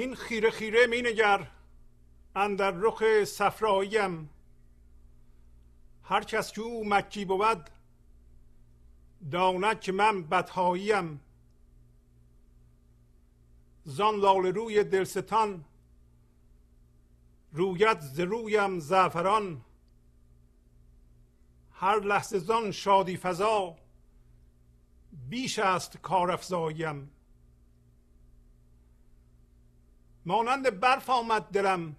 هین خیره خیره می نگر اندر رخ صفراییم. هر کس که او مکی بود داند که من بدهاییم. زان لال روی دلستان رویت ز رویم زعفران. هر لحظه زان شادی فضا بیش است کارافزاییم مانند برف آمد دلم.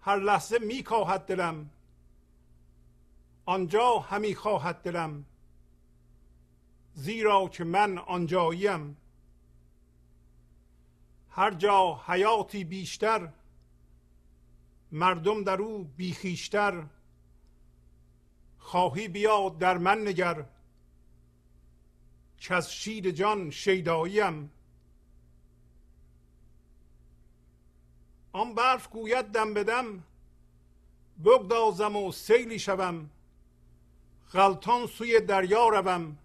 هر لحظه می کاهد دلم. آنجا همی خواهد دلم. زیرا که من آنجاییم. هر جا حیاتی بیشتر مردم در او بیخیشتر. خواهی بیا در من نگر. که از شید جان شیداییم. آن برف گوید دم بدم بگدازم و سیلی شوم غلطان سوی دریا روم.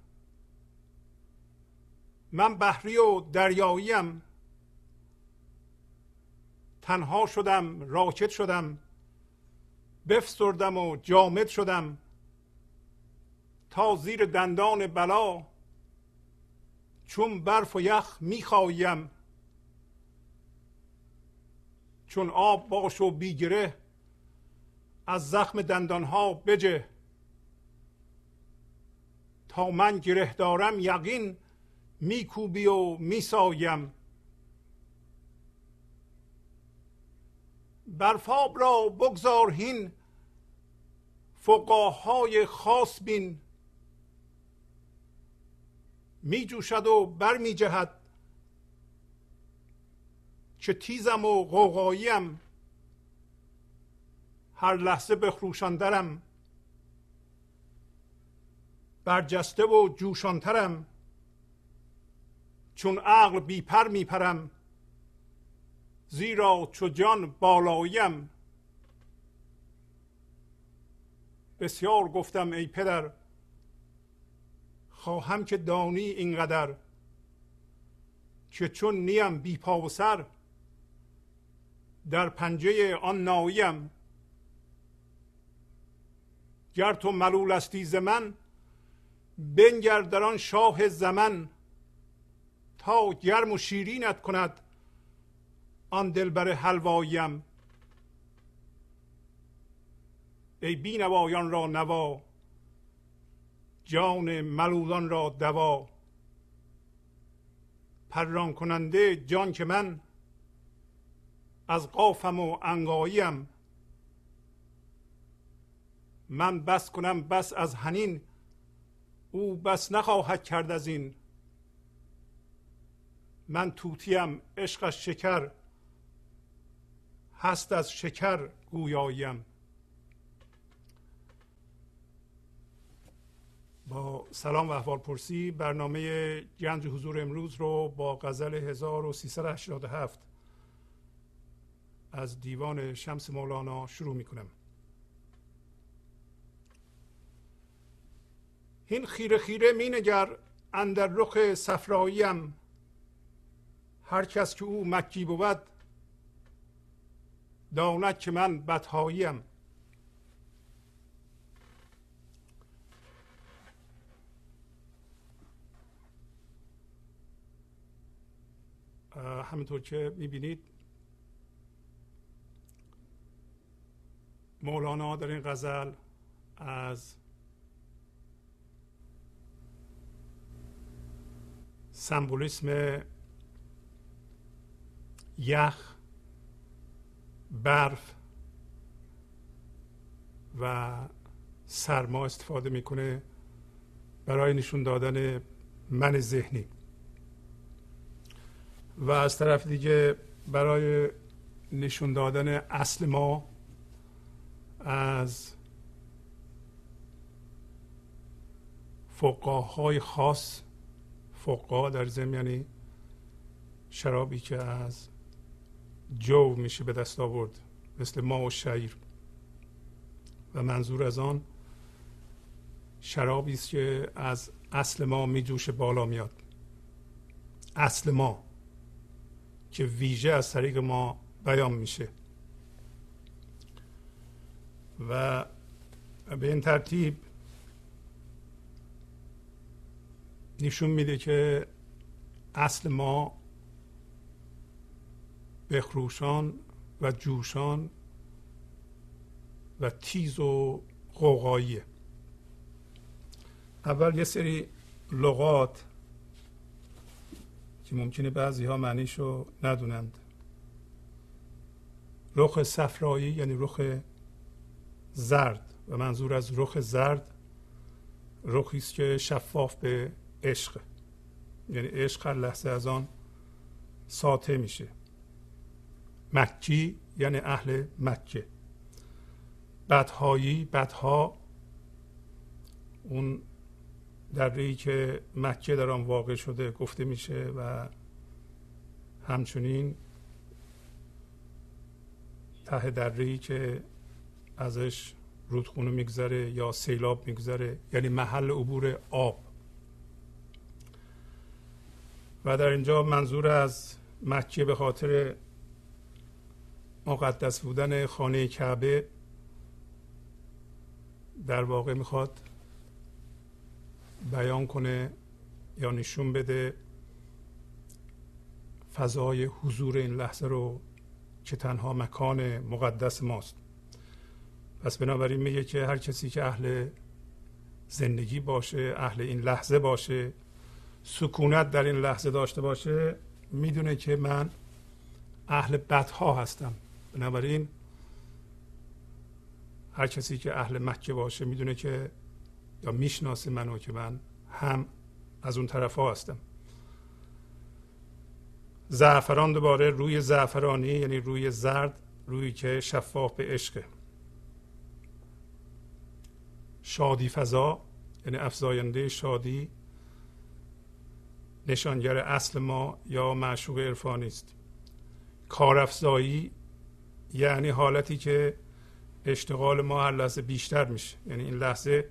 من بحری و دریاییم تنها شدم راکت شدم بفسردم و جامد شدم. تا زیر دندان بلا چون برف و یخ می‌خوایم چون آب باش و بیگره از زخم دندانها بجه. تا من گره دارم یقین میکوبی و میسایم. برفاب را بگذار هین فقاهای خاص بین. می جوشد و بر چه تیزم و قوقاییم هر لحظه بخروشاندرم برجسته و جوشانترم. چون عقل بی پر می پرم زیرا چو جان بالاییم. بسیار گفتم ای پدر. خواهم که دانی اینقدر. که چون نیم بی پا و سر در پنجه آن ناییم گر تو ملول استی ز من بنگر در آن شاه زمن. تا گرم و شیرینت کند آن دلبر حلواییم ای بینوایان را نوا جان ملولان را دوا. پران کننده جان که من از قافم و انگاییم من بس کنم بس از هنین او بس نخواهد کرد از این. من توتیم عشقش شکر هست از شکر گویایم. با سلام و احوال پرسی برنامه گنج حضور امروز رو با غزل 1387 از دیوان شمس مولانا شروع می کنم هین خیره خیره می نگر اندر رخ صفراییم. هر کس که او مکی بود داند که من بدهاییم. همینطور که می‌بینید مولانا در این غزل از سمبولیسم یخ برف و سرما استفاده می‌کنه برای نشون دادن من ذهنی. و از طرف دیگه برای نشون دادن اصل ما از فقاهای خاص فقا در زم یعنی شرابی که از جو میشه به دست آورد مثل ما و شعیر و منظور از آن شرابی است که از اصل ما میجوشه بالا میاد. اصل ما که ویژه از طریق ما بیان میشه. و به این ترتیب نشون میده که اصل ما بخروشان و جوشان و تیز و قوقاییه اول یه سری لغات که ممکنه بعضی ها معنیشو ندونند. رخ صفرایی یعنی رخ زرد و منظور از رخ زرد رخی است که شفاف به عشق. یعنی عشق هر لحظه از آن ساطع میشه. مکی یعنی اهل مکه. بدهایی بدها اون دره که مکه در آن واقع شده گفته میشه و همچنین ته دره که ازش رودخونه میگذره یا سیلاب میگذره یعنی محل عبور آب. و در اینجا منظور از مکه به خاطر مقدس بودن خانه کعبه در واقع می‌خواد بیان کنه یا نشون بده فضای حضور این لحظه رو که تنها مکان مقدس ماست. پس بنابراین میگه که هر کسی که اهل زندگی باشه اهل این لحظه باشه سکونت در این لحظه داشته باشه می‌دونه که من اهل بدها هستم. بنابراین هر کسی که اهل مکه باشه می‌دونه که یا می‌شناسه منو که من هم از اون طرف ها هستم. زعفران دوباره روی زعفرانی یعنی روی زرد روی که شفاف به عشقه شادی فضا یعنی افزاینده شادی نشانگر اصل ما یا معشوق عرفانی است. کارافزایی یعنی حالتی که اشتغال ما هر لحظه بیشتر میشه. یعنی این لحظه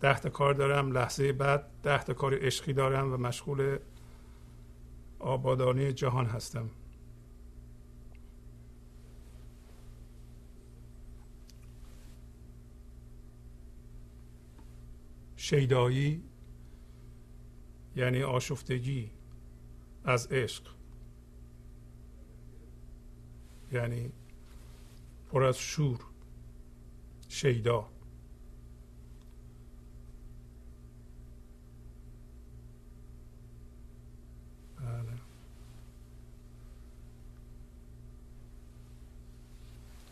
ده کار دارم لحظه بعد ده تا کار عشقی دارم و مشغول آبادانی جهان هستم. شیدایی یعنی آشفتگی از عشق. یعنی پر از شور شیدا. بله.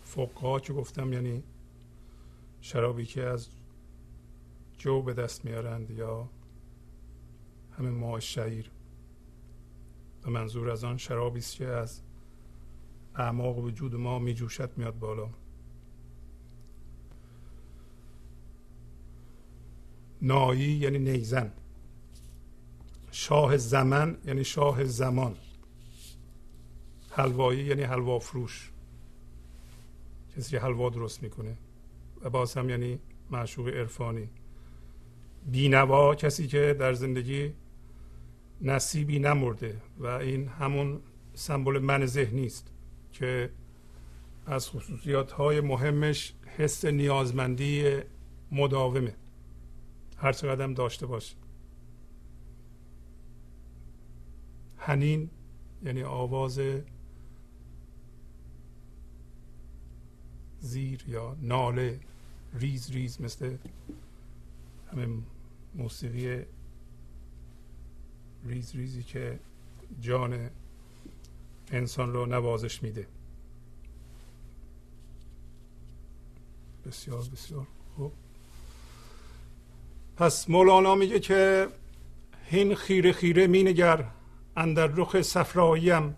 فوقها که گفتم؟ یعنی شرابی که از جو به دست میارند یا همه ماه شعیر. و منظور از آن شرابی است که از اعماق وجود ما می جوشد میاد بالا. نایی یعنی نیزن. شاه زمن یعنی شاه زمان. حلوایی یعنی حلوا فروش. کسی حلوا درست می‌کنه. و باز هم یعنی معشوق عرفانی. بینوا کسی که در زندگی نصیبی نمرده و این همون سمبل من ذهنی است که از خصوصیات های مهمش حس نیازمندی مداومه. هر چقدر داشته باشه هنین یعنی آواز زیر یا ناله ریز ریز مثل همه موسیقی ریز ریزی که جان انسان رو نوازش میده. بسیار بسیار خوب. پس مولانا میگه که هین خیره خیره مینگر اندر رخ صفراییم.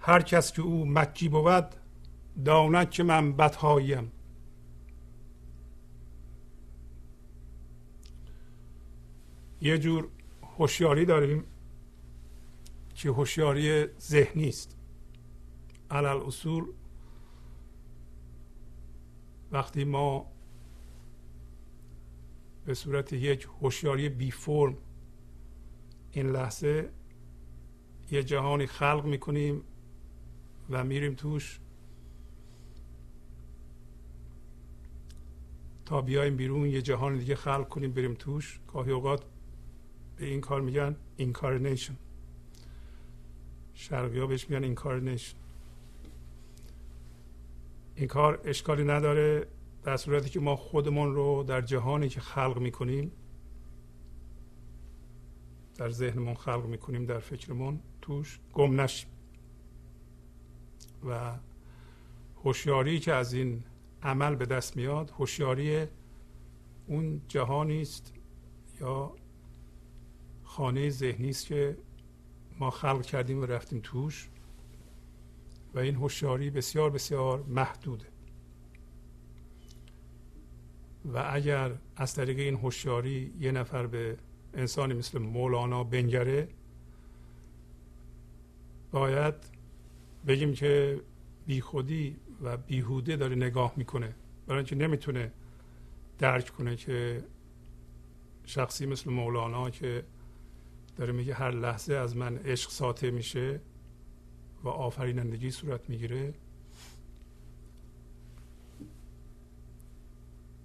هر کس که او مکی بود داند که من بدهاییم یه جور هوشیاری داریم که هوشیاری ذهنی است. علل اصول وقتی ما به صورت یک هوشیاری بی فرم این لحظه یه جهانی خلق می‌کنیم و میریم توش تا بیایم بیرون یه جهان دیگه خلق کنیم بریم توش. گاهی اوقات به این کار میگن incarnation شرقی ها بهش میگن incarnation این کار اشکالی نداره در صورتی که ما خودمون رو در جهانی که خلق می‌کنیم در ذهنمون خلق می‌کنیم در فکرمون توش گم نشیم. و هوشیاری که از این عمل به دست میاد هوشیاری اون جهانی است یا خانه ذهنی است که ما خلق کردیم و رفتیم توش و این هوشیاری بسیار بسیار محدوده. و اگر از طریق این هوشیاری یه نفر به انسانی مثل مولانا بنگره باید بگیم که بیخودی و بیهوده داره نگاه می‌کنه. برای اینکه نمی‌تونه درک کنه که شخصی مثل مولانا که داره میگه هر لحظه از من عشق ساطع میشه و آفرینندگی صورت می‌گیره.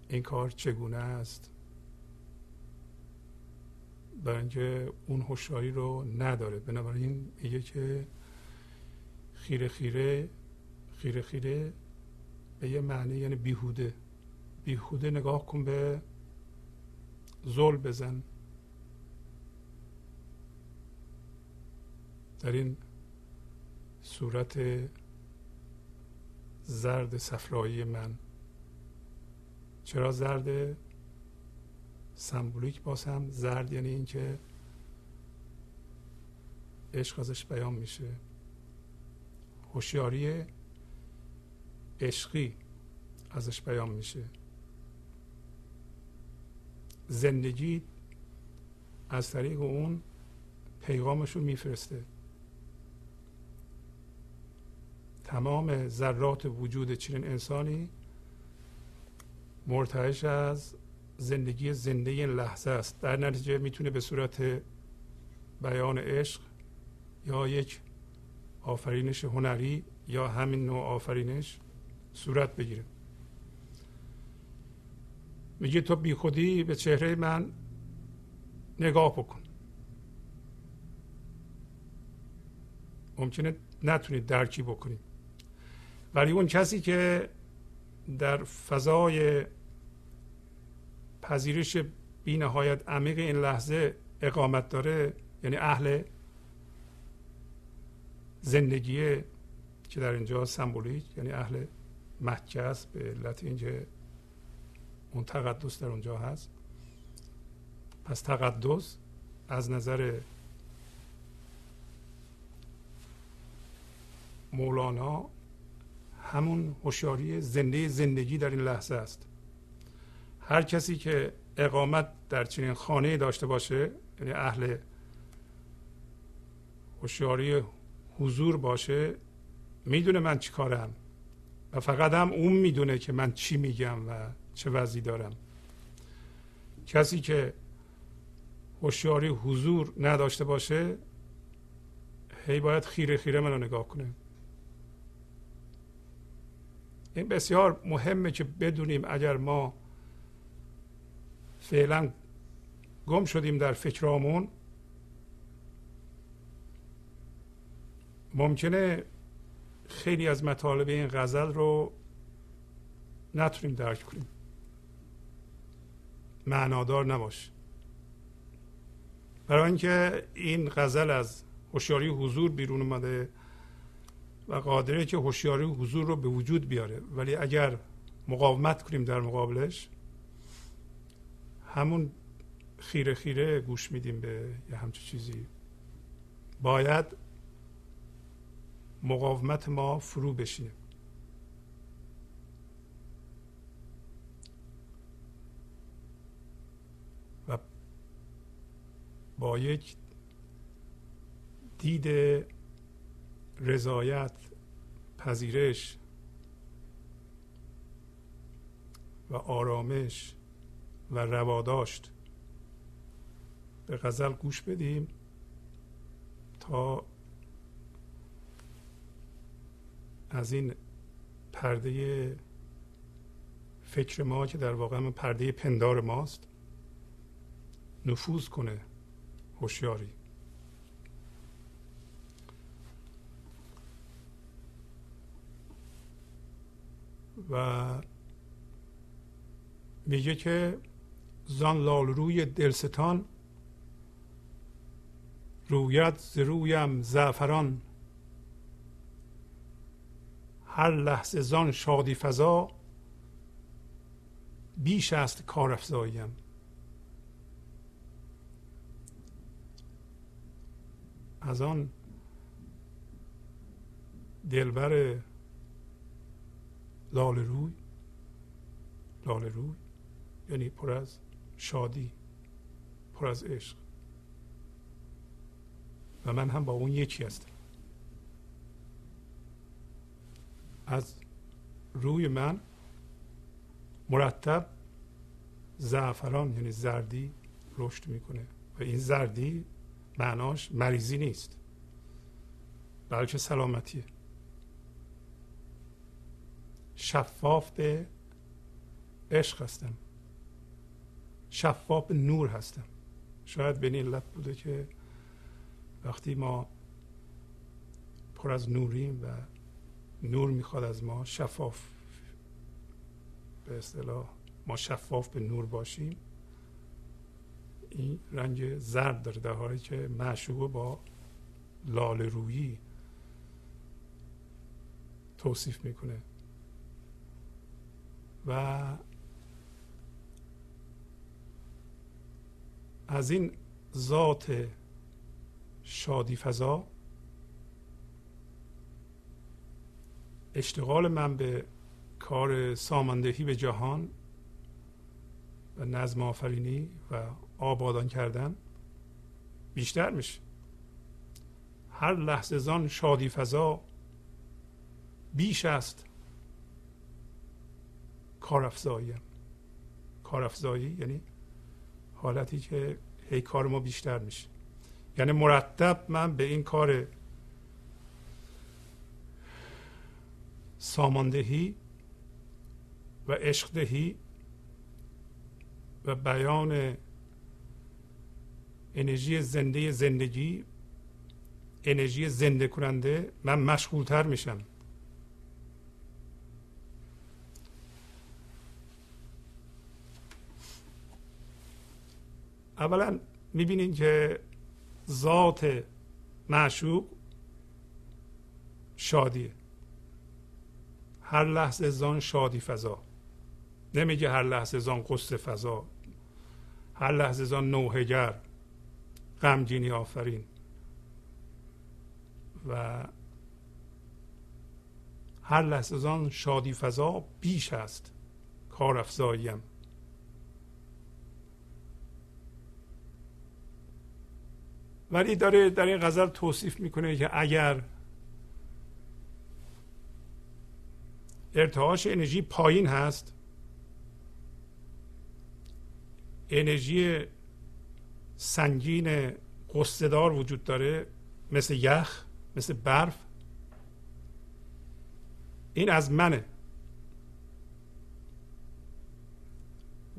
این کار چگونه است؟ برای اینکه اون هوشیاری رو نداره. بنابراین میگه که خیره خیره خیره خیره به یه معنی یعنی بیهوده. بیهوده نگاه کن به زل بزن. در این صورت زرد صفرایی من. چرا زرد سمبولیک باز هم زرد یعنی اینکه عشق ازش بیان میشه. هوشیاری عشقی ازش بیان میشه. زندگی از طریق اون پیغامش رو میفرسته. تمام ذرات وجود چنین انسانی مرتعش از زندگی زنده این لحظه است. در نتیجه می‌تونه به صورت بیان عشق یا یک آفرینش هنری یا همین نوع آفرینش صورت بگیره. میگه تو بی خودی به چهره من نگاه بکن. ممکنه نتونید درکی بکنید ولی اون کسی که در فضای پذیرش بی نهایت عمیق این لحظه اقامت داره یعنی اهل زندگی که در اینجا سمبولیک یعنی اهل مکه است به علت اینکه اون تقدس در اونجا هست. پس تقدس از نظر مولانا همون هوشیاری زنده زندگی در این لحظه است. هر کسی که اقامت در چنین خانه داشته باشه یعنی اهل هوشیاری حضور باشه می‌دونه من چی کارم و فقط هم اون می‌دونه که من چی میگم و چه وضعی دارم. کسی که هوشیاری حضور نداشته باشه هی باید خیره خیره منو نگاه کنه. این بسیار مهمه که بدونیم اگر ما فعلا گم شدیم در فکرامون ممکنه خیلی از مطالب این غزل رو نتونیم درک کنیم. معنادار نباشه برای اینکه این غزل از هوشیاری حضور بیرون اومده و قادره که هوشیاری حضور رو به وجود بیاره. ولی اگر مقاومت کنیم در مقابلش همون خیره خیره گوش میدیم به یه همچه چیزی. باید مقاومت ما فرو بشینه. و با یک دید رضایت پذیرش و آرامش و رواداشت. به غزل گوش بدیم تا از این پرده فکر ما که در واقع پرده پندار ماست نفوذ کنه هوشیاری. و میگه که زان لال روی دلستان رویت ز رویم زعفران. هر لحظه زان شادی فضا بیش است کار افزاییم از آن دلبر لال روی لال روی یعنی پر از شادی پر از عشق. و من هم با اون یکی هستم. از روی من مرتب زعفران یعنی زردی رشد می‌کنه. و این زردی معناش مریضی نیست بلکه سلامتیه. شفاف به عشق هستم. شفاف نور هستم. شاید به این علت بوده که وقتی ما پر از نوریم و نور می‌خواد از ما شفاف به اصطلاح ما شفاف به نور باشیم این رنگ زرد داره در حالی که معشوق با لال رویی توصیف می‌کنه. و از این ذات شادی فضا اشتغال من به کار ساماندهی به جهان و نظم آفرینی و آبادان کردن بیشتر میشه. هر لحظه زان شادی فضا بیش است کارافزایی کارافزایی یعنی حالتی که هی کار ما بیشتر میشه. یعنی مرتب من به این کار ساماندهی و عشقدهی و بیان انرژی زنده زندگی انرژی زنده کننده من مشغولتر میشم. اولا می‌بینین که ذات معشوق شادیه. هر لحظه زان شادی فضا. نمیگه هر لحظه زان قصد فضا. هر لحظه زان نوهگر غمگینی آفرین. و هر لحظه زان شادی فضا بیش است. کار افزاییم. ولی داره در این غزل توصیف می‌کنه که اگر ارتعاش انرژی پایین هست انرژی سنگین قصدار وجود داره مثل یخ مثل برف این از منه.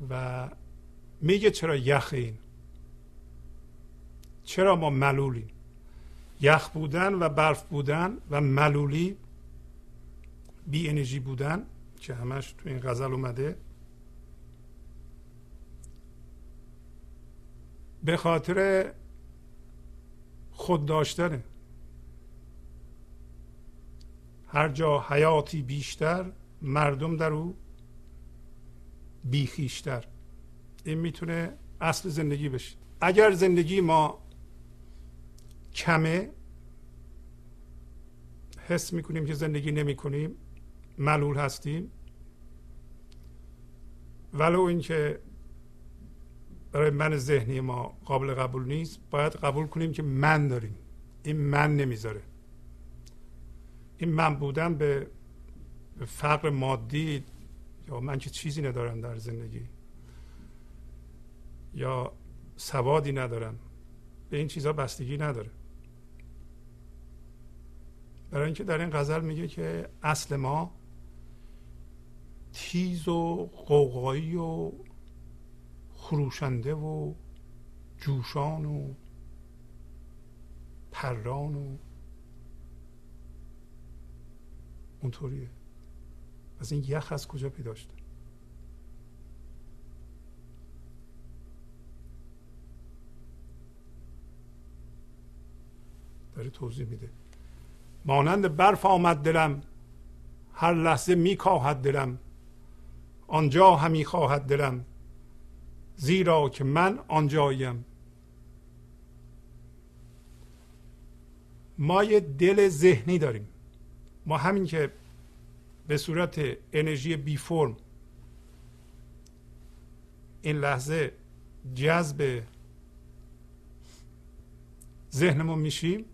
و میگه چرا یخ این؟ چرا ما ملولیم؟ یخ بودن و برف بودن و ملولی بی انرژی بودن که همش تو این غزل اومده. به خاطر خود داشتنه هر جا حیاتی بیشتر مردم در او بیخیشتر. این می‌تونه اصل زندگی بشه. اگر زندگی ما کمه. حس می‌کنیم که زندگی نمی کنیم ملول هستیم. ولو اینکه برای من ذهنی ما قابل قبول نیست باید قبول کنیم که من داریم. این من نمی‌ذاره. این من بودن به فقر مادی یا من که چیزی ندارم در زندگی یا سوادی ندارم به این چیزها بستگی نداره. برای اینکه در این غزل میگه که اصل ما تیز و قوقایی و خروشنده و جوشان و پران و اونطوریه. از این یخ از کجا پیدا شده؟ داره توضیح میده. مانند برف آمد دلم هر لحظه میکاهد دلم آنجا همی خواهد دلم زیرا که من آنجایم. ما یه دل ذهنی داریم. ما همین که به صورت انرژی بی فرم این لحظه جذب ذهنمون میشیم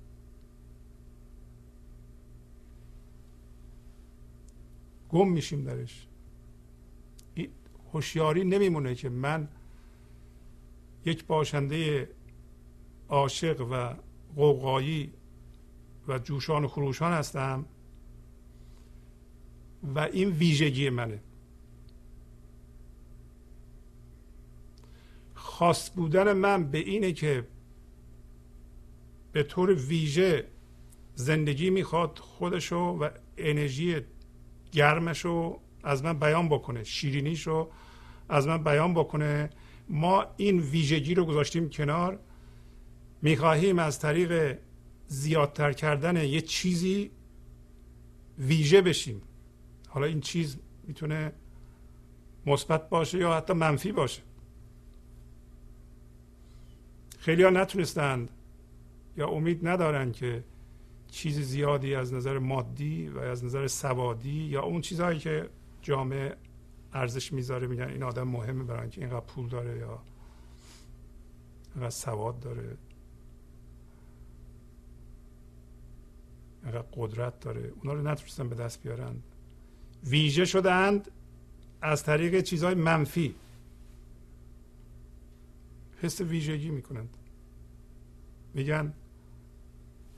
گم میشیم درش. هوشیاری نمیمونه که من یک باشنده عاشق و قوقایی و جوشان و خروشان هستم و این ویژگی منه. خاص بودن من به اینه که به طور ویژه زندگی می‌خواد خودشو و انرژی گرمشو از من بیان بکنه شیرینیشو از من بیان بکنه. ما این ویژگی رو گذاشتیم کنار. می‌خواهیم از طریق زیادتر کردن یه چیزی ویژه بشیم. حالا این چیز می‌تونه مثبت باشه یا حتی منفی باشه. خیلی ها نتونستند یا امید ندارن که چیز زیادی از نظر مادی و از نظر سوادی یا اون چیزهایی که جامعه ارزش می‌ذاره میگن این آدم مهمه برای اینکه اینقدر پول داره یا اینقدر سواد داره اینقدر قدرت داره اونا رو نتونستن به دست بیارن. ویژه شدند از طریق چیزهای منفی. حس ویژگی می‌کنند. میگن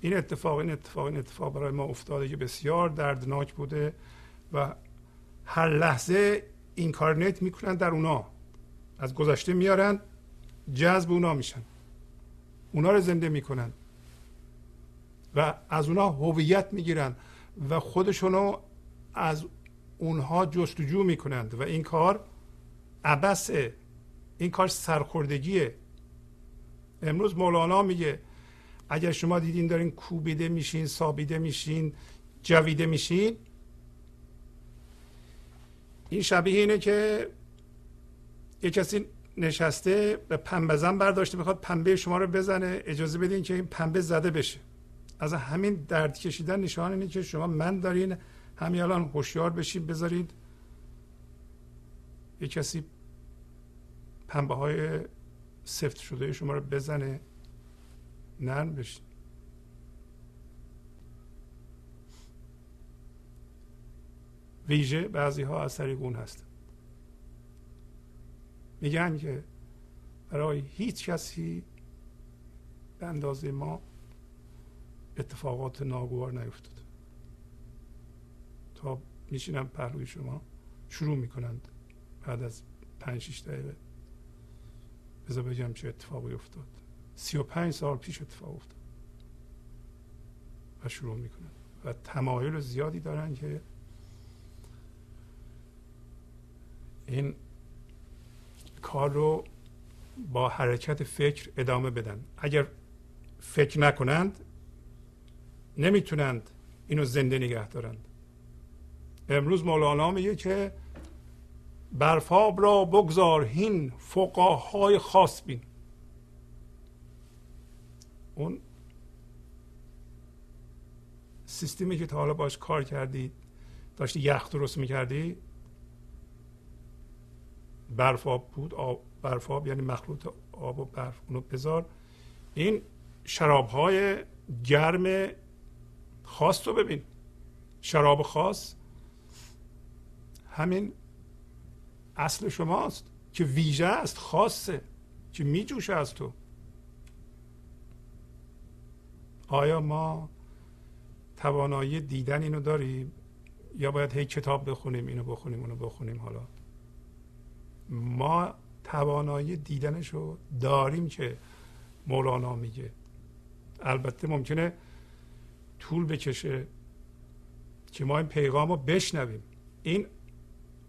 این اتفاق این اتفاق این اتفاق برای ما افتاده که بسیار دردناک بوده و هر لحظه اینکارنیت می‌کنن در اونا. از گذشته میارن جذب اونا میشن. اونا رو زنده می‌کنن و از اونا هویت می‌گیرن و خودشونو از اونها جستجو می‌کنند و این کار عبسه این کار سرخوردگیه. امروز مولانا میگه اگر شما دیدین دارین کوبیده میشین سابیده میشین جویده میشین این شبیه اینه که یه کسی نشسته به پنبه زن برداشته می‌خواد پنبه شما رو بزنه اجازه بدین که این پنبه زده بشه. از همین درد کشیدن نشان اینه که شما من دارین همین الان هوشیار بشید بذارید یه کسی پنبه های سفت شده شما رو بزنه. نرم بشید ویژه بعضی ها از طریق اون هستن. میگن که برای هیچ کسی به اندازه ما اتفاقات ناگوار نیفتاد. تا میشینم پهلوی شما شروع می‌کنند بعد از پنج شیش دقیقه. بذار بگم چه اتفاقی افتاد. سی و پنج سال پیش اتفاق افتاد. و شروع می‌کنن. و تمایل زیادی دارن که این کار رو با حرکت فکر ادامه بدن. اگر فکر نکنند نمی‌تونند اینو زنده نگه دارند. امروز مولانا میگه که برفاب را بگذار هین فقاهای خاص بین. اون سیستمی که تا حالا باش کار کردی داشتی یخ درست می‌کردی برفاب بود آب برفاب یعنی مخلوط آب و برف اونو بذار. این شراب های گرم خاص رو ببین. شراب خاص همین اصل شماست که ویژه است خاصه که میجوشه از تو. آیا ما توانایی دیدن اینو داریم یا باید هی کتاب بخونیم اینو بخونیم اونو بخونیم؟ حالا ما توانایی دیدنش رو داریم که مولانا میگه. البته ممکنه طول بکشه که ما این پیغام رو بشنویم. این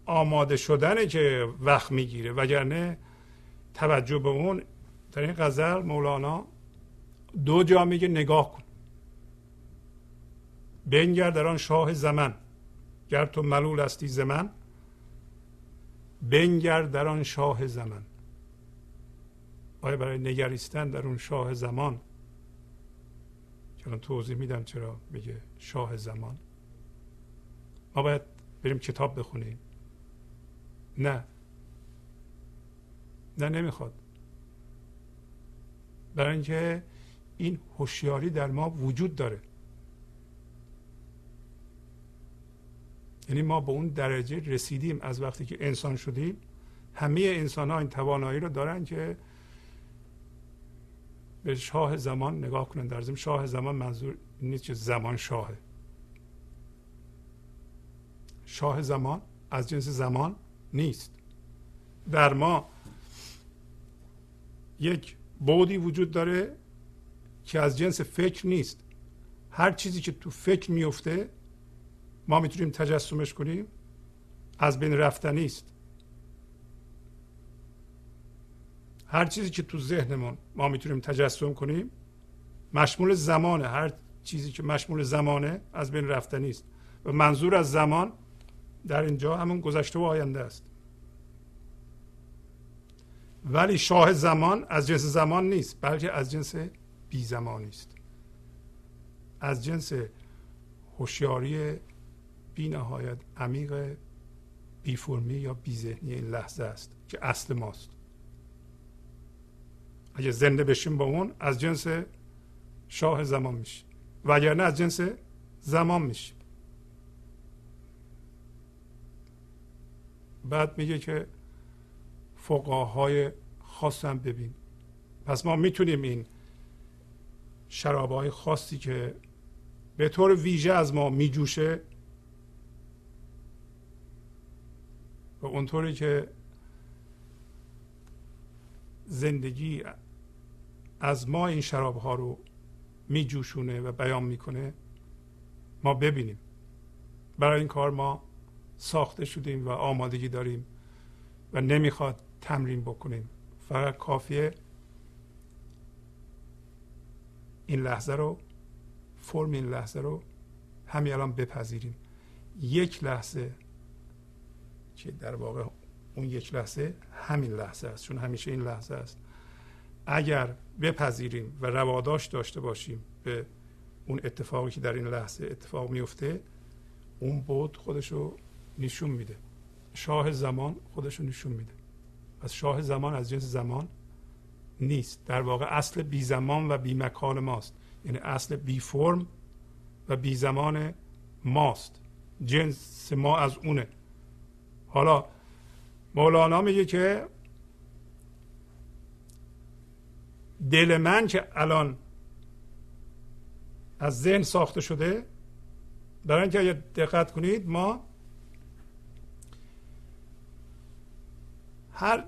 آماده شدنه که وقت می‌گیره وگرنه توجه به اون در این غزل مولانا دو جا میگه نگاه کن. بنگر در آن شاه زمن. گر تو ملول هستی زمن بنگر در آن شاه زمن. آیا برای نگریستن در اون شاه زمان؟ که توضیح میدم چرا میگه شاه زمان؟ ما باید بریم کتاب بخونیم. نه. نه نمی‌خواد. برای اینکه این هوشیاری در ما وجود داره. یعنی ما به اون درجه رسیدیم از وقتی که انسان شدیم. همه انسان ها این توانایی رو دارن که به شاه زمان نگاه کنن. در ضمن شاه زمان منظور نیست که زمان شاهه. شاه زمان از جنس زمان نیست. در ما یک بودی وجود داره. که از جنس فکر نیست. هر چیزی که تو فکر میفته ما می‌تونیم تجسمش کنیم. از بین رفتنی است. هر چیزی که تو ذهنمون ما می‌تونیم تجسم کنیم مشمول زمانه. هر چیزی که مشمول زمانه از بین رفتنی است. و منظور از زمان در اینجا همون گذشته و آینده است. ولی شاه زمان از جنس زمان نیست بلکه از جنس بی زمانی است از جنس هوشیاری بی نهایت عمیق بی فرمی یا بی ذهنی این لحظه است که اصل ماست. اگه زنده بشیم با اون از جنس شاه زمان میشیم. وگرنه از جنس زمان میشیم. بعد میگه که فقاهای خاص هم ببین. پس ما می‌تونیم این شرابهای خاصی که به طور ویژه از ما میجوشه و اونطوری که زندگی از ما این شراب ها رو میجوشونه و بیان می‌کنه ما ببینیم. برای این کار ما ساخته شدیم و آمادگی داریم و نمی‌خواد تمرین بکنیم. فقط کافیه این لحظه رو فرم این لحظه رو همین الان بپذیریم. یک لحظه که در واقع اون یک لحظه همین لحظه است چون همیشه این لحظه است. اگر بپذیریم و رواداش داشته باشیم به اون اتفاقی که در این لحظه اتفاق میفته اون بود خودشو نشون میده. شاه زمان خودشو نشون میده. پس شاه زمان از جنس زمان نیست. در واقع اصل بی زمان و بی مکان ماست. یعنی اصل بی فرم و بی زمان ماست. جنس ما از اونه. حالا مولانا میگه که دل من که الان از ذهن ساخته شده برای اینکه اگر دقت کنید ما هر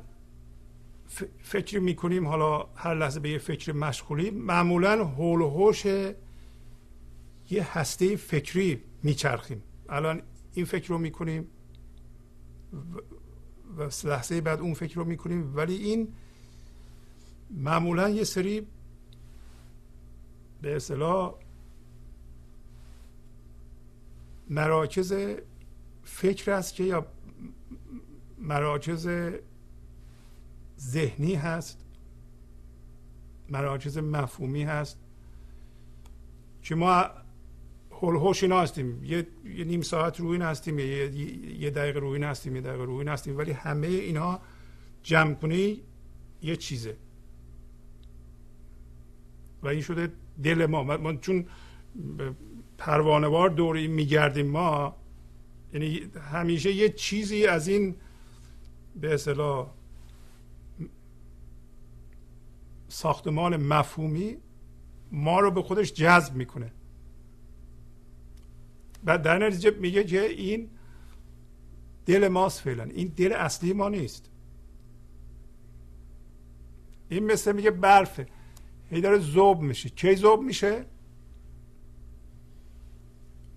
فکری می‌کنیم حالا هر لحظه به یه فکر مشغولیم معمولا حول و حوش یه هسته فکری میچرخیم. الان این فکر رو می‌کنیم و لحظه بعد اون فکر رو می‌کنیم ولی این معمولا یه سری به اصطلاح مراکز فکر است که یا مراکز ذهنی هست مراکز مفهومی هست که ما هلوش اینا هستیم. یه،, یه نیم ساعت روی هستیم یه, یه دقیقه روی هستیم یه دقیقه روی هستیم ولی همه اینا جمع کنی یه چیزه. و این شده دل ما. ما چون پروانوار دوری میگردیم ما یعنی همیشه یه چیزی از این به اصطلاح ساختمان مفهومی ما رو به خودش جذب می‌کنه. و در نتیجه میگه که این دل ماست فعلا. این دل اصلی ما نیست. این مثل میگه برفه. هی داره زوب میشه. کی زوب میشه؟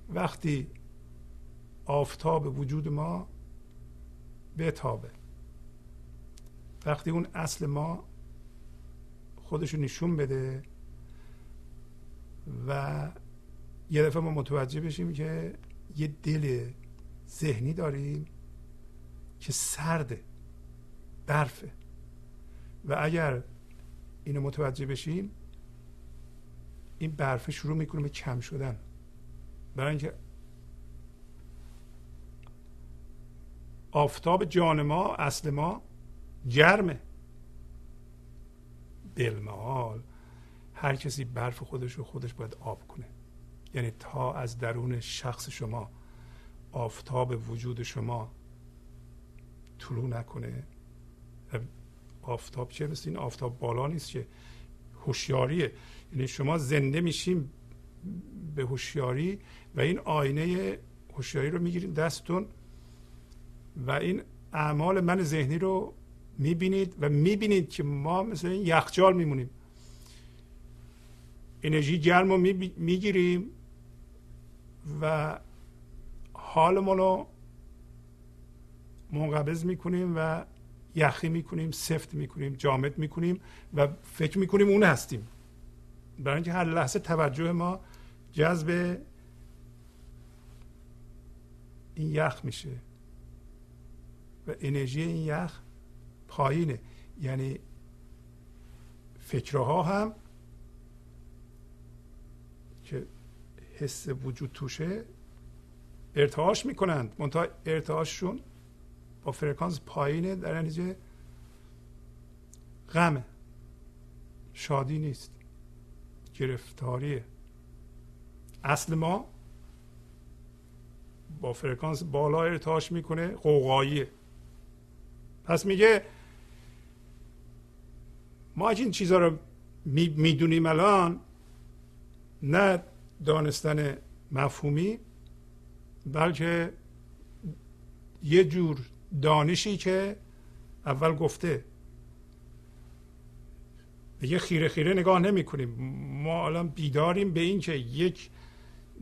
وقتی آفتاب وجود ما بتابه. وقتی اون اصل ما خودشو نشون بده و یه دفعه ما متوجه بشیم که یه دل ذهنی داریم که سرده برفه. و اگر اینو متوجه بشیم این برفه شروع می‌کنه به کم شدن. برای اینکه آفتاب جان ما اصل ما گرمه بالمحال هر کسی برف خودش رو خودش باید آب کنه. یعنی تا از درون شخص شما آفتاب وجود شما طلوع نکنه. آفتاب چه مثل این آفتاب بالا نیست که هوشیاریه. یعنی شما زنده میشیم به هوشیاری و این آینه هوشیاری رو می‌گیرید دستتون و این اعمال من ذهنی رو می‌بینید و می‌بینید که ما مثل این یخچال میمونیم. انرژی گرم رو می‌گیریم و حالمون رو منقبض می‌کنیم و یخی می‌کنیم سفت می‌کنیم جامد می‌کنیم و فکر می‌کنیم اون هستیم. برای اینکه هر لحظه توجه ما جذب این یخ میشه و انرژی این یخ پایینه. یعنی فکرها هم که حس وجود توشه ارتعاش می‌کنند. منتها ارتعاششون با فرکانس پایینه در نتیجه غمه. شادی نیست. گرفتاریه. اصل ما با فرکانس بالا ارتعاش می‌کنه قوقاییه. پس میگه ما این چیزها رو می‌دونیم الان نه دانستن مفهومی بلکه یه جور دانشی که اول گفته. دیگه خیره خیره نگاه نمی کنیم. ما الان بیداریم به این که یک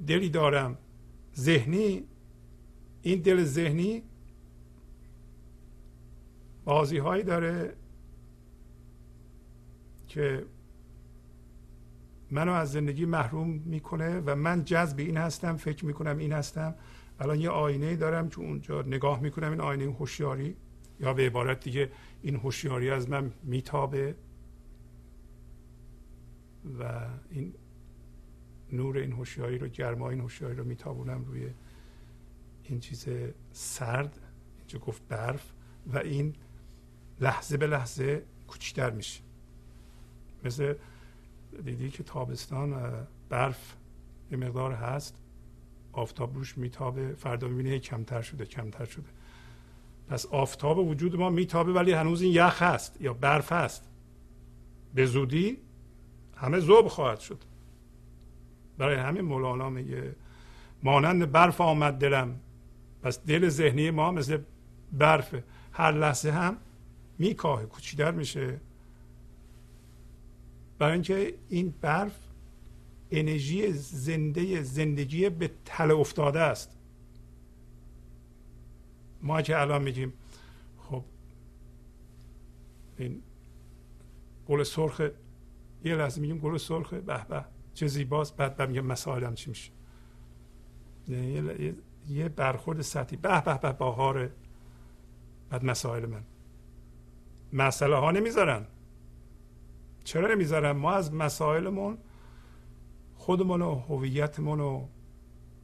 دلی دارم. ذهنی این دل ذهنی بازی هایی داره که منو از زندگی محروم می‌کنه و من جذب این هستم فکر می‌کنم این هستم. الان یه آینه دارم که اونجا نگاه می‌کنم این آینه هوشیاری. یا به عبارت دیگه این هوشیاری از من میتابه و این نور این هوشیاری رو گرما این هوشیاری رو میتابونم روی این چیز سرد اینجا گفت برف. و این لحظه به لحظه کوچیتر میشه. مثل دیدی که تابستان برف یه مقدار هست. آفتاب روش میتابه. فردا می‌بینی کمتر شده کمتر شده. پس آفتاب وجود ما میتابه ولی هنوز این یخ هست یا برف هست. به زودی همه زوب خواهد شد. برای همین مولانا میگه مانند برف آمد دلم. پس دل ذهنی ما مثل برف. هر لحظه هم میکاهه کوچیدر میشه. برای اینکه این برف انرژی زنده زندگی به تله افتاده است. ما که الان میگیم خب این گل سرخ یه لحظه میگیم گل سرخ به به چه زیباست. بعد بعد میگم مسائلم چی میشه. یه, یه برخورد سطحی. به به به باهاره بعد مسائل من. مسئله ها نمی‌ذارن. چرا نمی‌ذارن؟ ما از مسائلمون خودمون و هویتمون و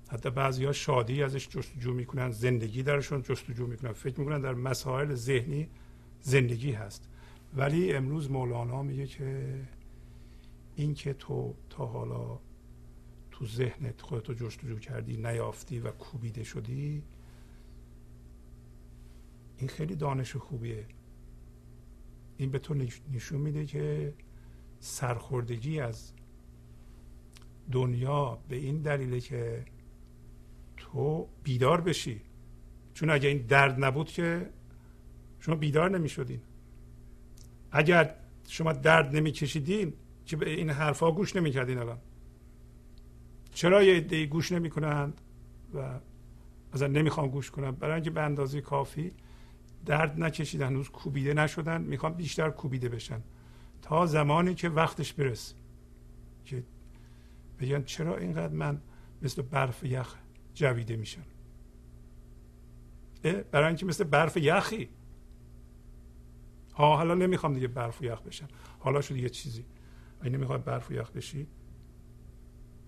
حتی بعضی ها شادی ازش جستجو می‌کنن زندگی درشون جستجو می‌کنن. فکر می‌کنن در مسائل ذهنی زندگی هست. ولی امروز مولانا میگه که این که تو تا حالا تو ذهنت خودتو جستجو کردی نیافتی و کوبیده شدی این خیلی دانش خوبیه. این به تو نشون میده که سرخوردگی از دنیا به این دلیله که تو بیدار بشی. چون اگر این درد نبود که شما بیدار نمی شدین اگر شما درد نمی کشیدین که به این حرفا گوش نمی کردین الان. چرا یه عده گوش نمی کنند و مثلا نمی‌خوام گوش کنم برای اینکه به اندازه کافی درد نکشیدن هنوز کوبیده نشدن می‌خوام بیشتر کوبیده بشن. تا زمانی که وقتش برسه. که بگن چرا اینقدر من مثل برف یخ جویده میشم؟ برای اینکه مثل برف یخی. ها حالا نمی‌خوام دیگه برف و یخ بشم حالا شد یه چیزی. این نمی‌خواد برف و یخ بشی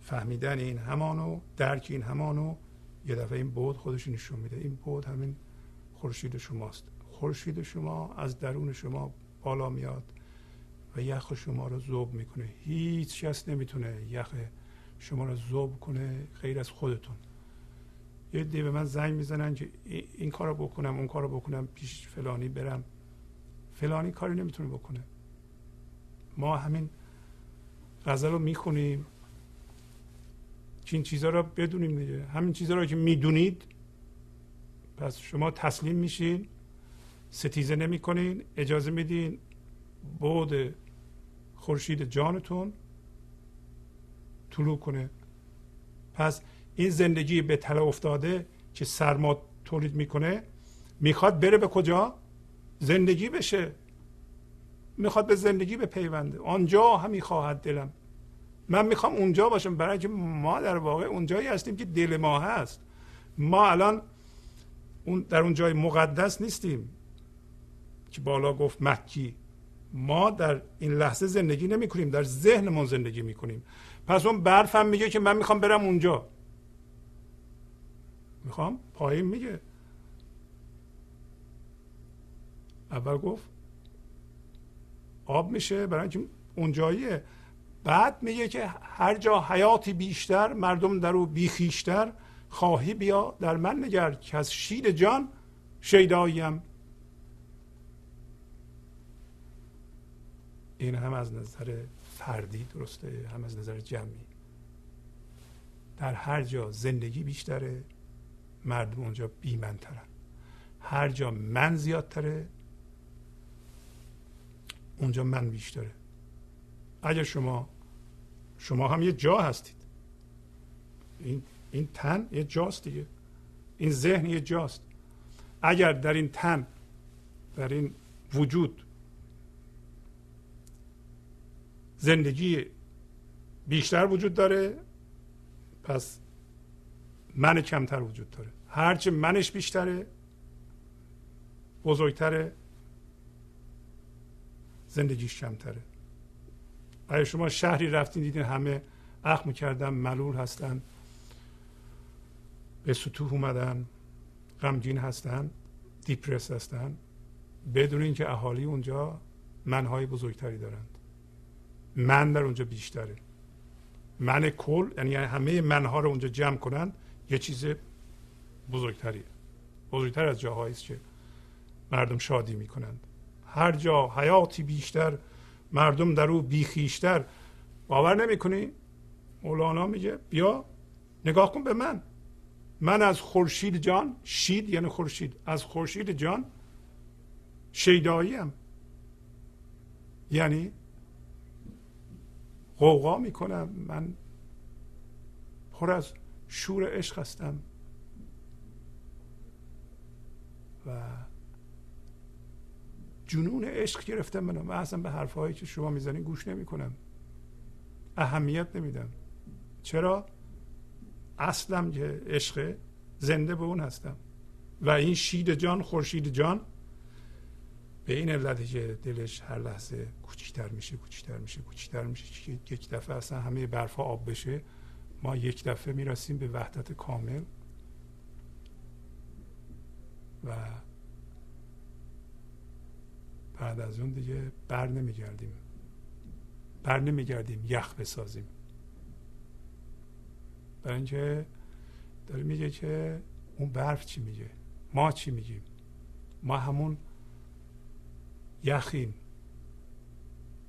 فهمیدن این همانو درک این همانو یه دفعه این بود خودش نشون میده. این بود همین خورشید شماست. خورشید شما از درون شما بالا میاد. و یخ شما رو ذوب می‌کنه. هیچ کس نمی‌تونه یخ شما رو ذوب کنه غیر از خودتون. یه دی به من زنگ می‌زنن که این کارو بکنم اون کارو بکنم پیش فلانی برم. فلانی کاری نمی‌تونه بکنه. ما همین غزل رو می‌خونیم. که این چیزها رو بدونیم دیگه. همین چیزها رو که می‌دونید پس شما تسلیم میشین. ستیزه نمی‌کنین. اجازه میدین بود خورشید جانتون طلوع کنه. پس این زندگی به تله افتاده که سرما تولید می‌کنه می‌خواد بره به کجا؟ زندگی بشه. می‌خواد به زندگی به پیونده آنجا همی خواهد دلم. من می‌خوام اونجا باشم. برای اینکه ما در واقع اونجایی هستیم که دل ما هست. ما الان اون در اون جای مقدس نیستیم. که بالا گفت مکی. ما در این لحظه زندگی نمی کنیم در ذهنمون زندگی می کنیم پس اون برفم میگه که من می‌خوام برم اونجا. می‌خوام؟ پایین میگه. اول گفت آب میشه برای اینکه اونجاییه. بعد میگه که هر جا حیاتی بیشتر مردم در او بیخیشتر خواهی بیا در من نگر که از شیر جان شیداییم این هم از نظر فردی درسته هم از نظر جمعی. در هر جا زندگی بیشتره مردم اونجا بیمنترن هر جا من زیادتره اونجا من بیشتره. اگر شما شما هم یه جا هستید. این, این تن یه جاست دیگه. این ذهن یه جاست. اگر در این تن در این وجود زندگی بیشتر وجود داره پس من کمتر وجود داره. هرچه منش بیشتره بزرگتره زندگیش کمتره. اگه شما شهری رفتین دیدین همه اخم کردن ملول هستن به سطوح اومدن غمگین هستن دیپرس هستن. بدون اینکه اهالی اونجا منهای بزرگتری دارند. من در اونجا بیشتره. من کل یعنی همه منها رو اونجا جمع کنند یه چیز بزرگتریه. بزرگتر از جاهایی است که مردم شادی می‌کنند. هر جا حیاتی بیشتر مردم در او بیخیشتر باور نمی‌کنی؟ مولانا میگه بیا نگاه کن به من. من از خورشید جان شید یعنی خورشید. از خورشید جان شیداییم یعنی قوقا می‌کنم. من پر از شور عشق هستم. و جنون عشق گرفتم منو. من اصلا به حرفهایی که شما می‌زنین گوش نمی‌کنم. اهمیت نمیدم. چرا؟ اصلم که عشق زنده به اون هستم. و این شید جان خورشید جان به این علتی که دلش هر لحظه کوچیکتر میشه کوچیکتر میشه کوچیکتر میشه. یک دفعه اصلا همه برفا آب بشه. ما یک دفعه می‌رسیم به وحدت کامل. و بعد از اون دیگه بر نمیگردیم. بر نمیگردیم یخ بسازیم. برای اینکه داره میگه که اون برف چی میگه؟ ما چی میگیم؟ ما همون یخیم.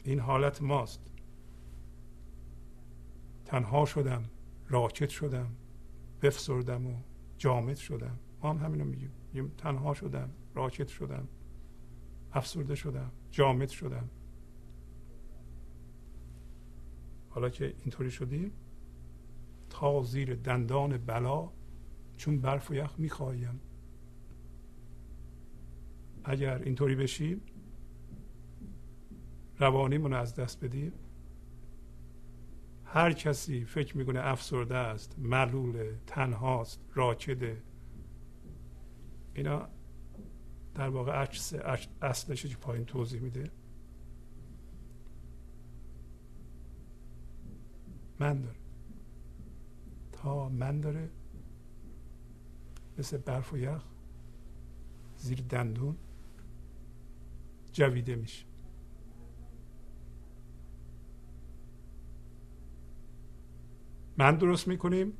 این حالت ماست. تنها شدم راکت شدم بفسردم و جامد شدم. ما هم همینو میگیم. میگیم تنها شدم راکت شدم افسرده شدم جامد شدم. حالا که اینطوری شدیم تا زیر دندان بلا چون برف و یخ می‌خوایم. اگر اینطوری بشیم روانیمون از دست بدیم. هر کسی فکر می‌کنه افسرده است معلول تنهاست راکده. اینا در واقع اصلش که پایین توضیح میده. من داره. تا من داره. مثل برف و یخ زیر دندون. جویده میشه. من درست می‌کنیم؟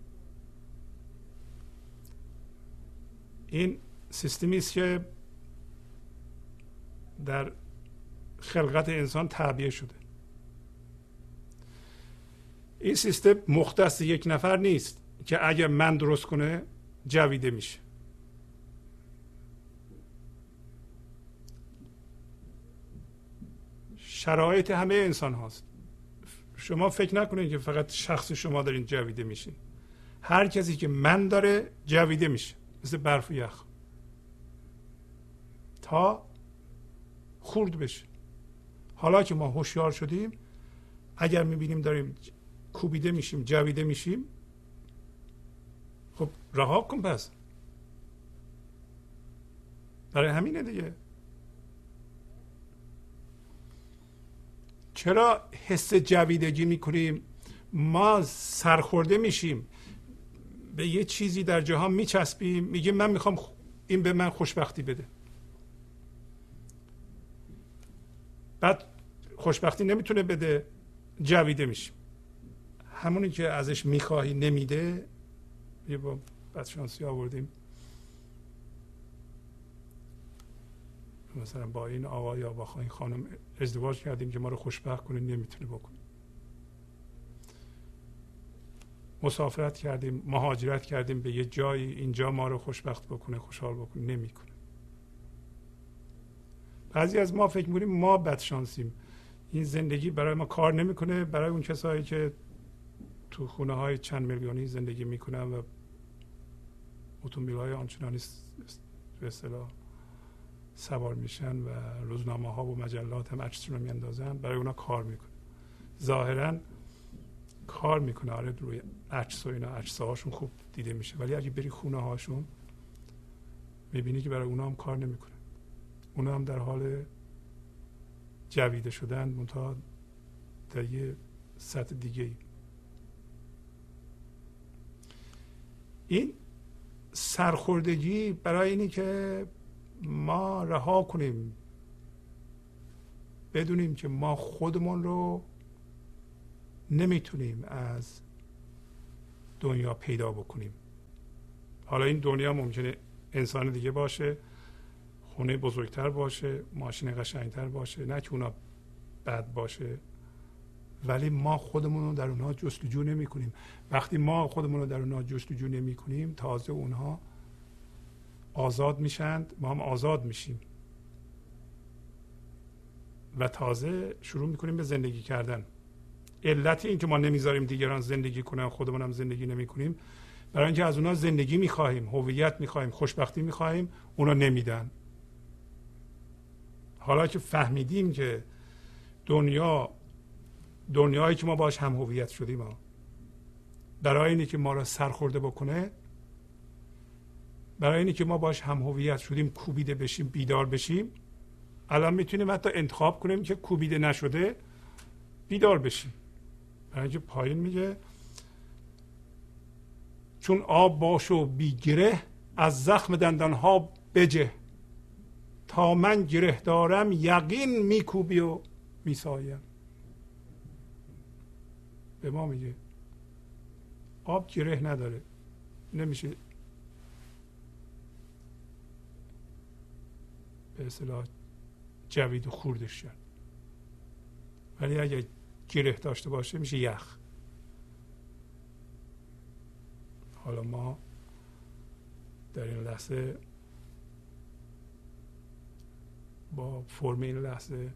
این سیستمی است که در خلقت انسان تعبیه شده. این سیستم مختص یک نفر نیست که اگر من درست کنه جویده میشه. شرایط همه انسان هاست. شما فکر نکنید که فقط شخص شما دارین جویده میشین. هر کسی که من داره جویده میشه مثل برف و یخ. تا خورد بشه. حالا که ما هوشیار شدیم اگر می‌بینیم داریم کوبیده میشیم جویده میشیم خب رها کن پس. برای همینه دیگه. چرا حس جویدگی می‌کنیم؟ ما سرخورده میشیم. به یه چیزی در جهان میچسبیم. میگیم من می‌خوام این به من خوشبختی بده. بعد خوشبختی نمی‌تونه بده جویده میشیم. همونی که ازش می‌خواهی نمیده یه با بدشانسی آوردیم. مثلا با این آقا یا با این خانم ازدواج کردیم که ما رو خوشبخت کنه نمی‌تونه بکنه. مسافرت کردیم مهاجرت کردیم به یه جایی اینجا ما رو خوشبخت بکنه خوشحال بکنه نمی‌کنه. بعضی از ما فکر می‌کنیم ما بدشانسیم. این زندگی برای ما کار نمی‌کنه برای اون کسایی که تو خونه های چند میلیونی زندگی می‌کنن و اتومبیل های آنچنانی به اصطلاح. سوار میشن و روزنامه ها و مجلات هم عکسشون رو میاندازن برای اونا کار می‌کنه ظاهرا کار می‌کنه. آره روی عکس و اینا عکس هاشون خوب دیده میشه. ولی اگه بری خونه هاشون می‌بینی که برای اونا هم کار نمی‌کنه اونا هم در حال جویده شدن منتها در یه سطح دیگه ای این سرخوردگی برای اینی که ما رها کنیم. بدونیم که ما خودمون رو نمی‌تونیم از دنیا پیدا بکنیم. حالا این دنیا ممکنه انسان دیگه باشه خونه بزرگتر باشه ماشین قشنگتر باشه نه که اونا بد باشه. ولی ما خودمون رو در اونها جستجو نمی کنیم وقتی ما خودمون رو در اونها جستجو نمی کنیم تازه اونها آزاد میشند ما هم آزاد میشیم. و تازه شروع می‌کنیم به زندگی کردن. علت این که ما نمی‌ذاریم دیگران زندگی کنن خودمون هم زندگی نمی کنیم برای اینکه از اونها زندگی می‌خواهیم هویت می‌خواهیم خوشبختی می‌خواهیم اونا نمیدن. حالا که فهمیدیم که دنیا دنیایی که ما باش هم هویت شدیم برای اینکه که ما را سرخورده بکنه برای اینکه که ما باش هم هویت شدیم کوبیده بشیم بیدار بشیم الان می‌تونیم حتی انتخاب کنیم که کوبیده نشده بیدار بشیم. برای اینکه پایین میگه چون آب باش و بیگره از زخم دندان ها بجه. تا من گره دارم یقین میکوبی و میسایم. به ما میگه آب گره نداره. نمیشه به اصطلاح جوید و خوردش کرد. ولی اگر گره داشته باشه میشه یخ. حالا ما در این لحظه با فرم این لحظه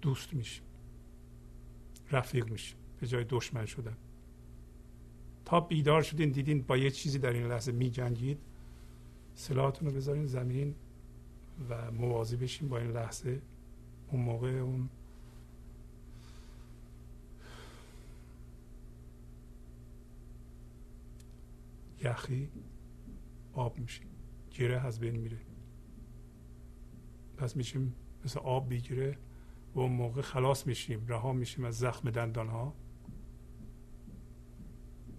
دوست میشیم. رفیق میشیم. به جای دشمن شدن. تا بیدار شدین دیدین با یه چیزی در این لحظه میجنگید. سلاحتون رو بذارین زمین. و موازی بشین با این لحظه اون موقع اون یخی آب میشه گیره از بین میره. پس میشیم مثل آب بیگیره و اون موقع خلاص میشیم رها میشیم از زخم دندان ها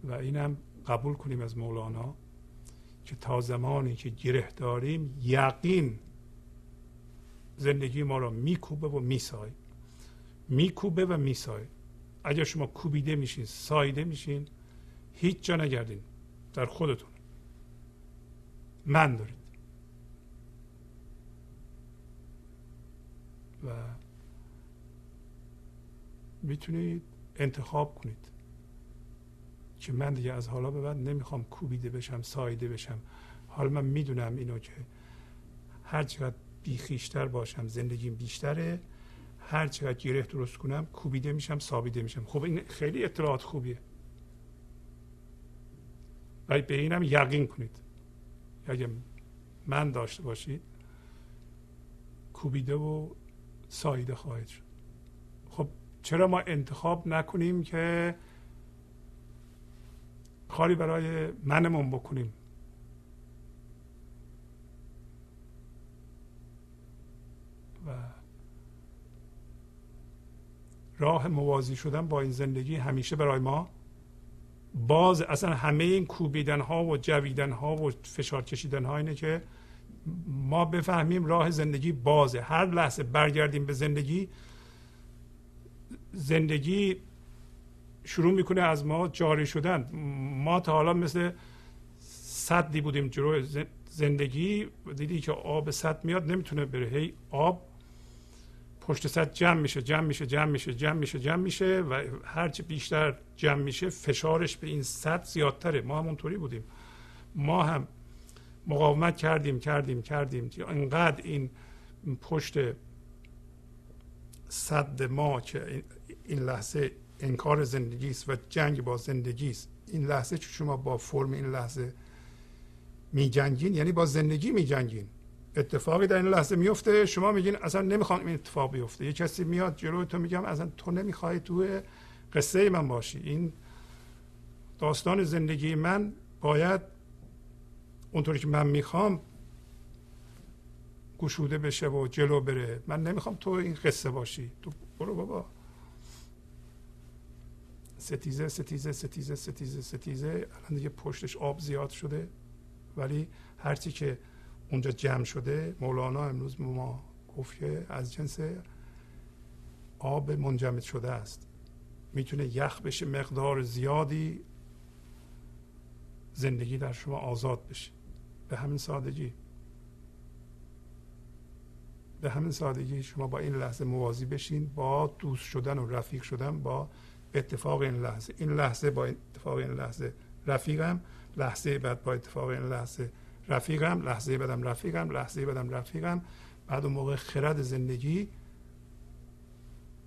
و اینم قبول کنیم از مولانا که تا زمانی که گره داریم یقین زندگی ما را میکوبه و میسای میکوبه و میسای اگر شما کوبیده میشین سایده میشین هیچ جا نگردین. در خودتون. من دارید. و می‌تونید انتخاب کنید که من دیگه از حالا به بعد نمی‌خوام کوبیده بشم سایده بشم. حالا من می‌دونم اینو که هر چقدر بیخیشتر باشم زندگیم بیشتره. هر چقدر گره درست کنم کوبیده میشم سابیده میشم. خب این خیلی اطلاعات خوبیه. و به اینم یقین کنید. اگه من داشته باشید کوبیده و سایده خواهید شد. خب چرا ما انتخاب نکنیم که کاری برای منمون بکنیم و راه موازی شدن با این زندگی همیشه برای ما باز اصلا همه این کوبیدن ها و جویدن ها و فشار کشیدن ها اینه که ما بفهمیم راه زندگی بازه. هر لحظه برگردیم به زندگی زندگی شروع می‌کنه از ما جاری شدن. ما تا حالا مثل صدی بودیم جلو زندگی. دیدی که آب صد میاد نمی‌تونه بره. هی آب پشت صد جمع میشه جمع میشه جمع میشه جمع میشه جمع میشه و هرچی بیشتر جمع میشه فشارش به این صد زیادتره. ما هم اونطوری بودیم. ما هم مقاومت کردیم کردیم کردیم. انقدر این پشت صد ما که این لحظه انکار زندگی است و جنگ با زندگی است. این لحظه که شما با فرم این لحظه می جنگین یعنی با زندگی می جنگین اتفاقی در این لحظه میفته. شما میگین اصلا نمی‌خوام این اتفاق بیفته. یه کسی میاد جلوی تو میگم اصلا تو نمی‌خوای تو قصه من باشی. این داستان زندگی من باید اونطوری که من می‌خوام گشوده بشه و جلو بره. من نمی‌خوام تو این قصه باشی. تو برو بابا. ستیزه ستیزه ستیزه ستیزه ستیزه. الان دیگه پشتش آب زیاد شده. ولی هرچی که اونجا جمع شده. مولانا امروز ما گفت که از جنس آب منجمد شده است. می‌تونه یخ بشه مقدار زیادی زندگی در شما آزاد بشه. به همین سادگی. به همین سادگی شما با این لحظه موازی بشین با دوست شدن و رفیق شدن با اتفاق این لحظه. این لحظه با اتفاق این لحظه رفیقم لحظه بعد با اتفاق این لحظه رفیقم لحظه بعدم رفیقم لحظه بعدم رفیقم. بعد اون موقع خرد زندگی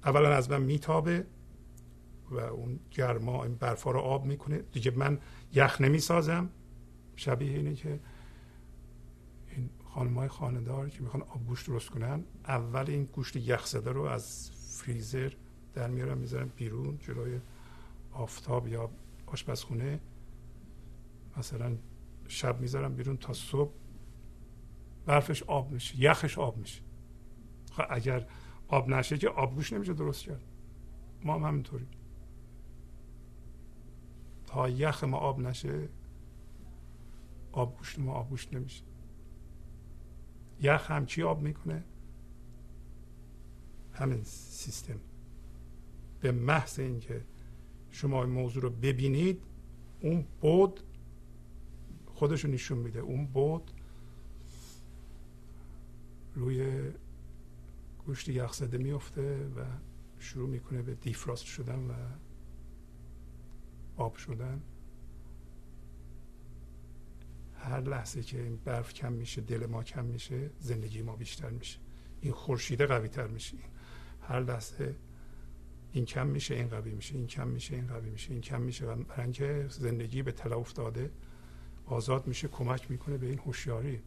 اولا از من میتابه و اون گرما این برفا رو آب می‌کنه. دیگه من یخ نمی‌سازم. شبیه اینه که این خانم های خاندار که می‌خوان آب گوشت درست کنن اول این گوشت یخ زده رو از فریزر در میارم می‌ذارم بیرون جلوی آفتاب یا آشپزخونه. مثلا شب می‌ذارم بیرون تا صبح. برفش آب میشه یخش آب میشه. خب اگر آب نشه که آبگوش نمیشه درست کرد. ما هم همینطوری تا یخ ما آب نشه آبگوشت ما آبگوشت نمیشه. یخ هم چی آب می‌کنه؟ همین سیستم. به محض اینکه شما این موضوع رو ببینید اون بود خودشو نشون میده. اون بود روی گوشت یخزده میفته و شروع می‌کنه به دیفراست شدن و آب شدن. هر لحظه که این برف کم میشه دل ما کم میشه زندگی ما بیشتر میشه. این خورشیده قوی تر میشه هر لحظه این کم میشه این قوی میشه این کم میشه این قوی میشه این کم میشه. و برای زندگی به تلا افتاده آزاد میشه کمک می‌کنه به این هوشیاری.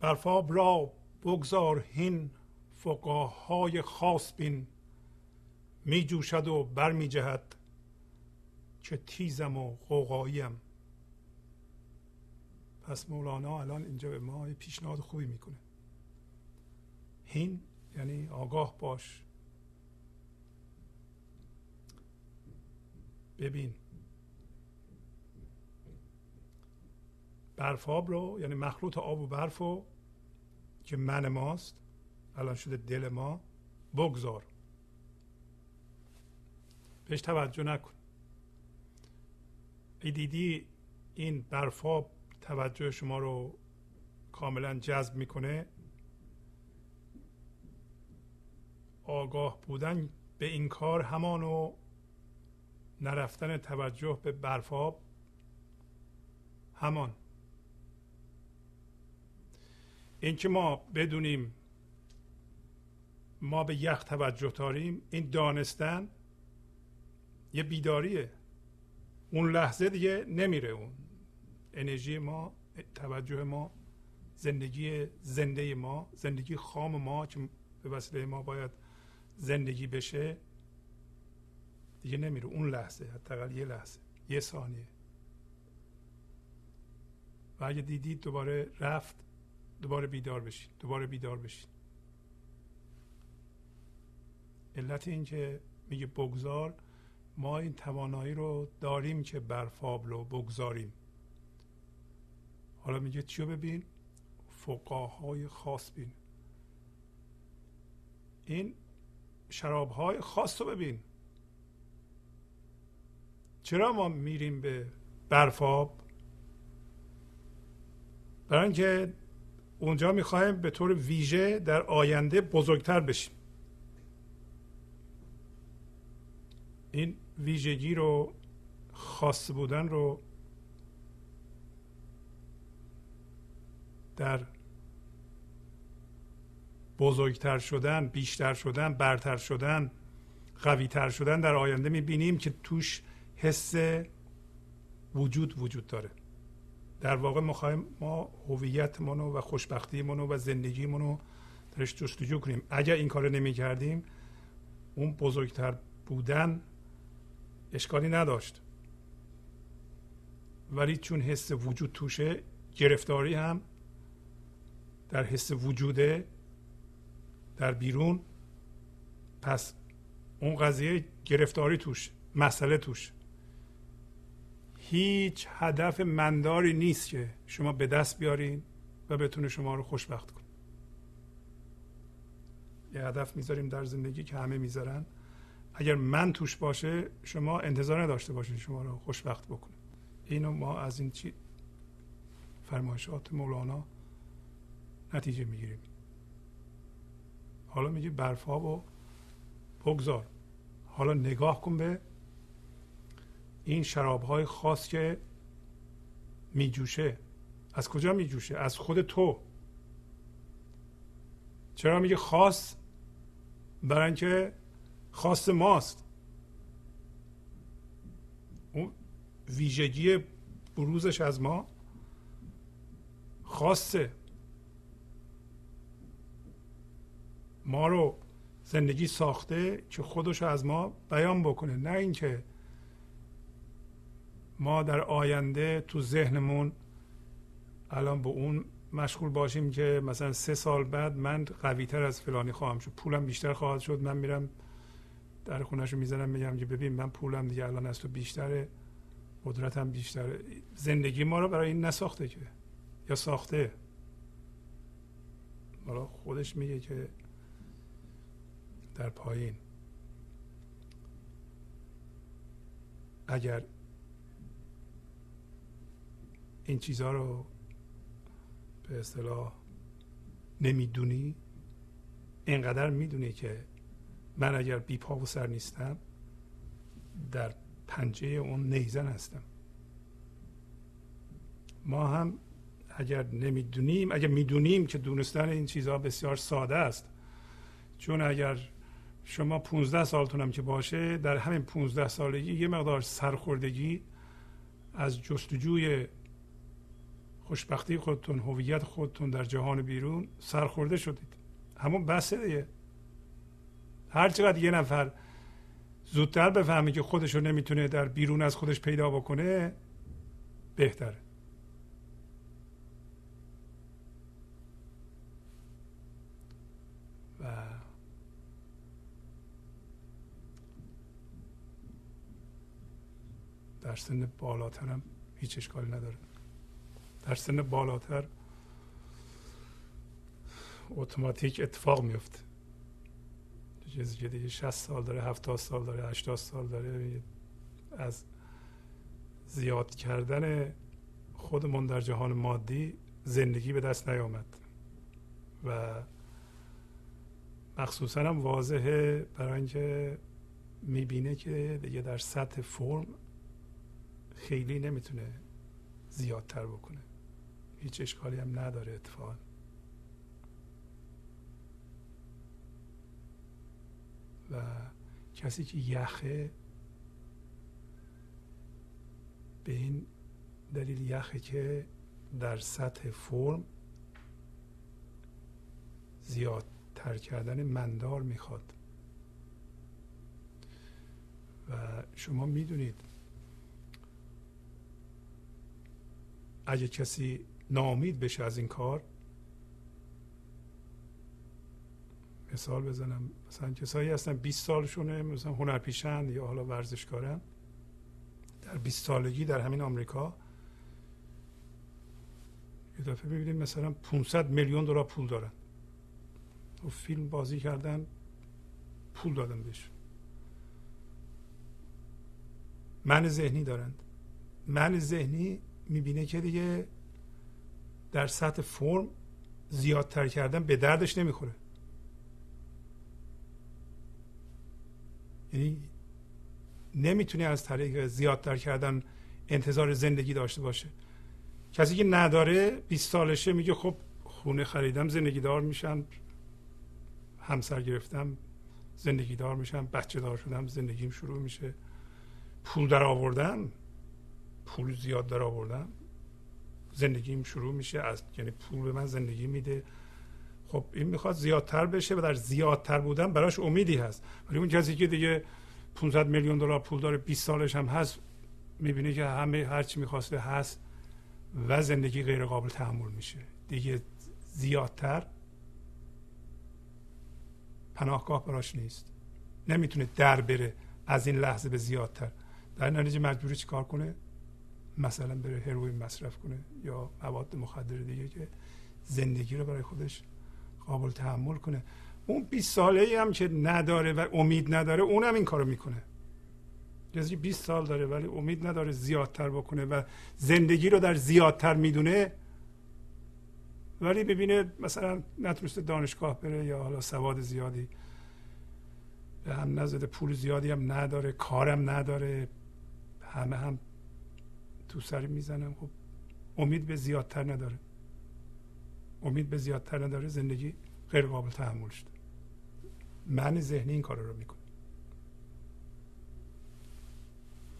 برفاب را بگذار هین فقاهای خاص بین. می جوشد و بر می جهد که تیزم و قوقاییم پس مولانا الان اینجا به ما پیشنهاد خوبی می‌کنه. هین یعنی آگاه باش. ببین برف آب رو یعنی مخلوط آب و برف رو که من ماست الان شده دل ما بگذار. بهش توجه نکن. ای دیدی این برفاب توجه شما رو کاملا جذب می‌کنه؟ آگاه بودن به این کار همانو نرفتن توجه به برفاب همان. اینکه ما بدونیم ما به یخ توجه داریم این دانستن یه بیداریه. اون لحظه دیگه نمیره اون. انرژی ما توجه ما زندگی زنده ما زندگی خام ما که به وسیله ما باید زندگی بشه دیگه نمیره. اون لحظه حداقل یه لحظه یه ثانیه. و اگه دیدید دوباره رفت دوباره بیدار بشین. دوباره بیدار بشین. علت این که میگه بگذار ما این توانایی رو داریم که برفاب رو بگذاریم. حالا میگه چیو ببین؟ فقاهای خاص بین. این شرابهای خاص رو ببین. چرا ما میریم به برفاب؟ برای اینکه اونجا می‌خوایم به طور ویژه در آینده بزرگتر بشیم. این ویژگی رو خاص بودن رو در بزرگتر شدن بیشتر شدن برتر شدن قویتر شدن در آینده می‌بینیم که توش حس وجود وجود داره. در واقع می‌خوایم ما هویتمون و خوشبختیمون و زندگیمون رو درش جستجو کنیم. اگر این کار نمی کردیم اون بزرگتر بودن اشکالی نداشت. ولی چون حس وجود توشه گرفتاری هم در حس وجوده در بیرون پس اون قضیه گرفتاری توش مسئله توش. هیچ هدف منداری نیست که شما به دست بیارین و بتونه شما رو خوشبخت کنه. یه هدف می‌ذاریم در زندگی که همه می‌ذارن. اگر من توش باشه شما انتظار نداشته باشین شما رو خوشبخت بکنه. اینو ما از این چی فرمایشات مولانا نتیجه می‌گیریم. حالا میگه برفا و بگذار. حالا نگاه کن به این شراب های خاص که میجوشه. از کجا میجوشه؟ از خود تو. چرا میگه خاص؟ برای اینکه خاص ماست. اون ویژگی بروزش از ما خاصه. ما رو زندگی ساخته که خودش از ما بیان بکنه. نه اینکه ما در آینده تو ذهنمون الان به اون مشغول باشیم که مثلا سه سال بعد من قوی تر از فلانی خواهم شد. پولم بیشتر خواهد شد. من میرم در خونهشو می‌زنم میگم که ببین من پولم دیگه الان از تو بیشتره قدرتم بیشتره. زندگی ما رو برای این نساخته که. یا ساخته. حالا خودش میگه که در پایین. اگر این چیزها رو به اصطلاح نمی‌دونی؟ اینقدر می‌دونی که من اگر بی پا و سر نیستم در پنجه اون نیزن هستم. ما هم اگر نمی‌دونیم اگر می‌دونیم که دونستن این چیزها بسیار ساده است چون اگر شما 15 سالتونم که باشه در همین 15 سالگی یه مقدار سرخوردگی از جستجوی خوشبختی خودتون هویت خودتون در جهان بیرون سرخورده شدید. همون بسه دیگه. هر چقدر یه نفر زودتر بفهمه که خودش رو نمی‌تونه در بیرون از خودش پیدا بکنه بهتره. و در سن بالاتر هم هیچ اشکالی نداره. در سن بالاتر اتوماتیک اتفاق میفته. چیزی که دیگه 60 سال داره 70 سال داره 80 سال داره از زیاد کردن خودمون در جهان مادی زندگی به دست نیامد. و مخصوصا هم واضحه برای اینکه می‌بینه که دیگه در سطح فرم خیلی نمی‌تونه زیادتر بکنه. هیچ اشکالی هم نداره اتفاقا. و کسی که یخه به این دلیل یخه که در سطح فرم زیادتر کردن مندار می‌خواد. و شما می‌دونید اگه کسی نامید بشه از این کار. مثال بزنم. مثلا کسایی هستن 20 سالشونه مثلا هنرپیشند یا حالا ورزشکارن. در 20 سالگی در همین آمریکا. یه دفعه ببینید مثلا 500 میلیون دلار پول دارن. و فیلم بازی کردن پول دادن بهش من ذهنی دارند. من ذهنی می‌بینه که دیگه در سطح فرم زیادتر کردن به دردش نمی‌خوره. یعنی نمی‌تونه از طریق زیادتر کردن انتظار زندگی داشته باشه. کسی که نداره 20 سالشه میگه خب خونه خریدم زندگی دار میشم همسر گرفتم زندگی دار میشم بچه دار شدم زندگیم شروع میشه. پول در آوردم پول زیاد در آوردم زندگیم شروع میشه از یعنی پول به من زندگی میده. خب این می‌خواد زیادتر بشه و در زیادتر بودن براش امیدی هست. ولی اون کسی که دیگه 500 میلیون دلار پول داره 20 سالش هم هست می‌بینه که همه هر چی می‌خواسته هست و زندگی غیر قابل تحمل میشه. دیگه زیادتر پناهگاه براش نیست. نمی‌تونه در بره از این لحظه به زیادتر. در نتیجه مجبوری چیکار کنه؟ مثلا بره هروئین مصرف کنه یا مواد مخدر دیگه که زندگی رو برای خودش قابل تحمل کنه. اون 20 ساله ای هم که نداره و امید نداره اونم این کارو می‌کنه. کسی 20 سال داره ولی امید نداره زیادتر بکنه و زندگی رو در زیادتر می‌دونه. ولی ببینه مثلا نتونسته دانشگاه بره یا حالا سواد زیادی به هم نزده پول زیادی هم نداره کارم نداره همه هم تو سری می‌زنم خب امید به زیادتر نداره. امید به زیادتر نداره زندگی غیر قابل تحمل شده. من ذهنی این کار رو می‌کنه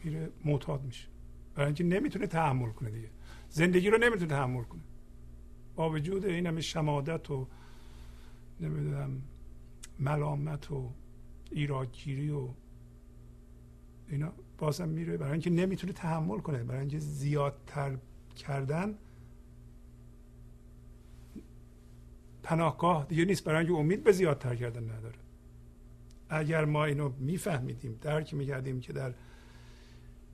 میره معتاد میشه. برای اینکه نمی‌تونه تحمل کنه دیگه. زندگی رو نمی‌تونه تحمل کنه. با وجود این همه شمادت و نمی‌دونم ملامت و ایرادگیری و اینا. بازم میره برای اینکه نمی‌تونه تحمل کنه. برای اینکه زیادتر کردن پناهگاه دیگه نیست. برای اینکه امید به زیادتر کردن نداره. اگر ما اینو میفهمیدیم درک می‌کردیم که در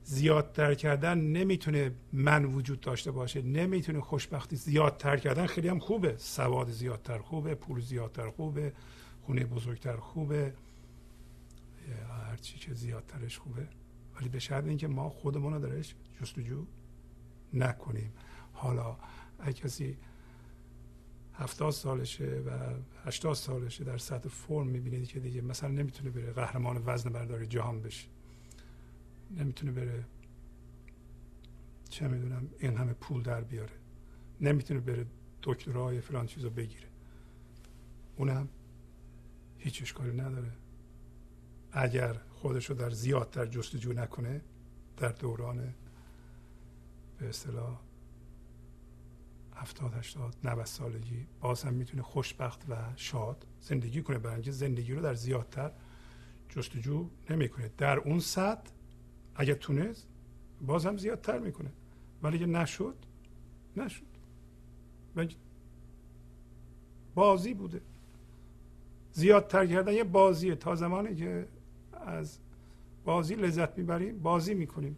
زیادتر کردن نمی‌تونه من وجود داشته باشه نمی‌تونه خوشبختی زیادتر کردن خیلی هم خوبه. سواد زیادتر خوبه پول زیادتر خوبه خونه بزرگتر خوبه هرچی که زیادترش خوبه. ولی به شرط اینکه ما خودمون رو درش جستجو نکنیم. حالا اگه کسی هفتاد سالشه و هشتاد سالشه در سطح فرم می‌بینید که دیگه مثلا نمی‌تونه بره قهرمان وزن برداری جهان بشه. نمی‌تونه بره چه می‌دونم این همه پول در بیاره. نمی‌تونه بره دکترای فلان چیزو بگیره. اونم هیچ اشکالی نداره. اگر خودشو در زیادتر جستجو نکنه در دوران به اصطلاح هفتاد هشتاد 90 سالگی. باز هم می‌تونه خوشبخت و شاد زندگی کنه. برای اینکه زندگی رو در زیادتر جستجو نمی‌کنه. در اون سطح اگر تونست باز هم زیادتر می‌کنه. ولی اگه نشد نشد. بازی بوده. زیادتر کردن یه بازیه. تا زمانی که از بازی لذت می‌بریم بازی می‌کنیم.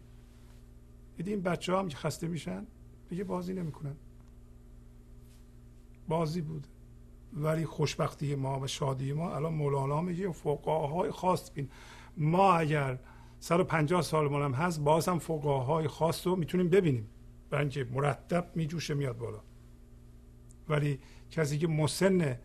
دیدیم بچه هم که خسته میشن دیگه بازی نمی‌کنن. بازی بود. ولی خوشبختی ما و شادی ما. الان مولانا میگه فقاهای خاص بین. ما اگر 150 سال هم هست باز هم فقاهای خاص رو می‌تونیم ببینیم. برای اینکه مرتب میجوشه میاد بالا. ولی کسی که مسن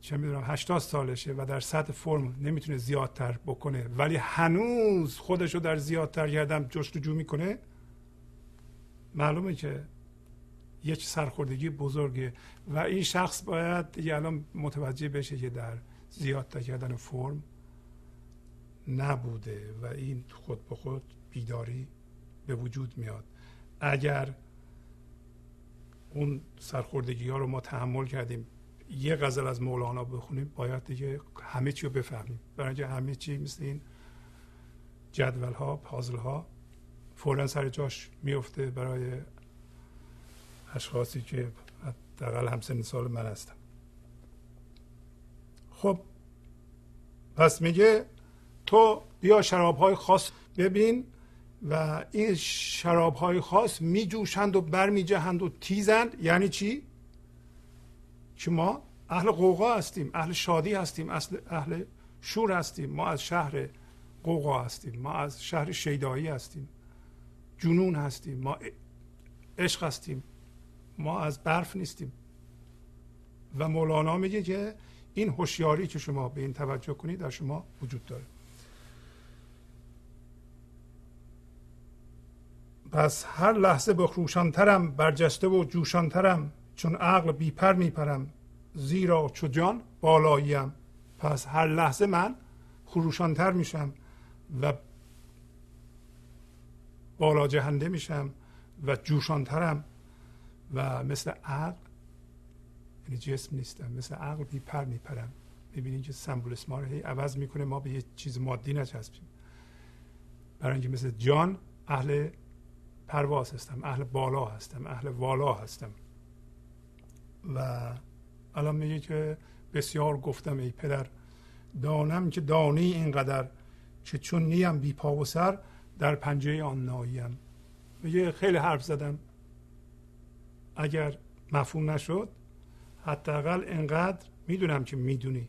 چه می‌دونم 80 سالشه و در سطح فرم نمی‌تونه زیادتر بکنه. ولی هنوز خودش رو در زیادتر کردن جستجو می‌کنه. معلومه که یک سرخوردگی بزرگه و این شخص باید دیگه الان متوجه بشه که در زیادتر کردن فرم نبوده و این خود به خود بیداری به وجود میاد. اگر اون سرخوردگی ها رو ما تحمل کردیم یه غزل از مولانا بخونیم باید دیگه همه چی رو بفهمیم. برای همه چی مثل این جدول ها پازل ها فورا سر جاش میفته برای اشخاصی که حداقل همسن سال من هستم. خب پس میگه تو بیا شراب های خاص ببین و این شراب های خاص می جوشند و برمیجهند و تیزند. یعنی چی؟ که ما اهل قوقا هستیم اهل شادی هستیم اهل, اهل شور هستیم. ما از شهر قوقا هستیم ما از شهر شیدایی هستیم. جنون هستیم ما عشق هستیم. ما از برف نیستیم. و مولانا میگه که این هوشیاری که شما به این توجه کنید در شما وجود داره. پس هر لحظه به خروشانترم برجسته و جوشانترم. چون عقل بیپر میپرم زیرا چو جان بالاییم. پس هر لحظه من خروشانتر میشم و بالا جهنده میشم و جوشانترم و مثل عقل یعنی جسم نیستم مثل عقل بیپر میپرم. می‌بینید که سمبولیسم رو هی عوض می‌کنه ما به یه چیز مادی نچسبیم. برای اینکه مثل جان اهل پرواز هستم اهل بالا هستم اهل والا هستم. و الان میگه که بسیار گفتم ای پدر دانم که دانی اینقدر که چون نیم بی پا و سر در پنجه آن ناییم. میگه خیلی حرف زدم. اگر مفهوم نشد حداقل انقدر می‌دونم که می‌دونی.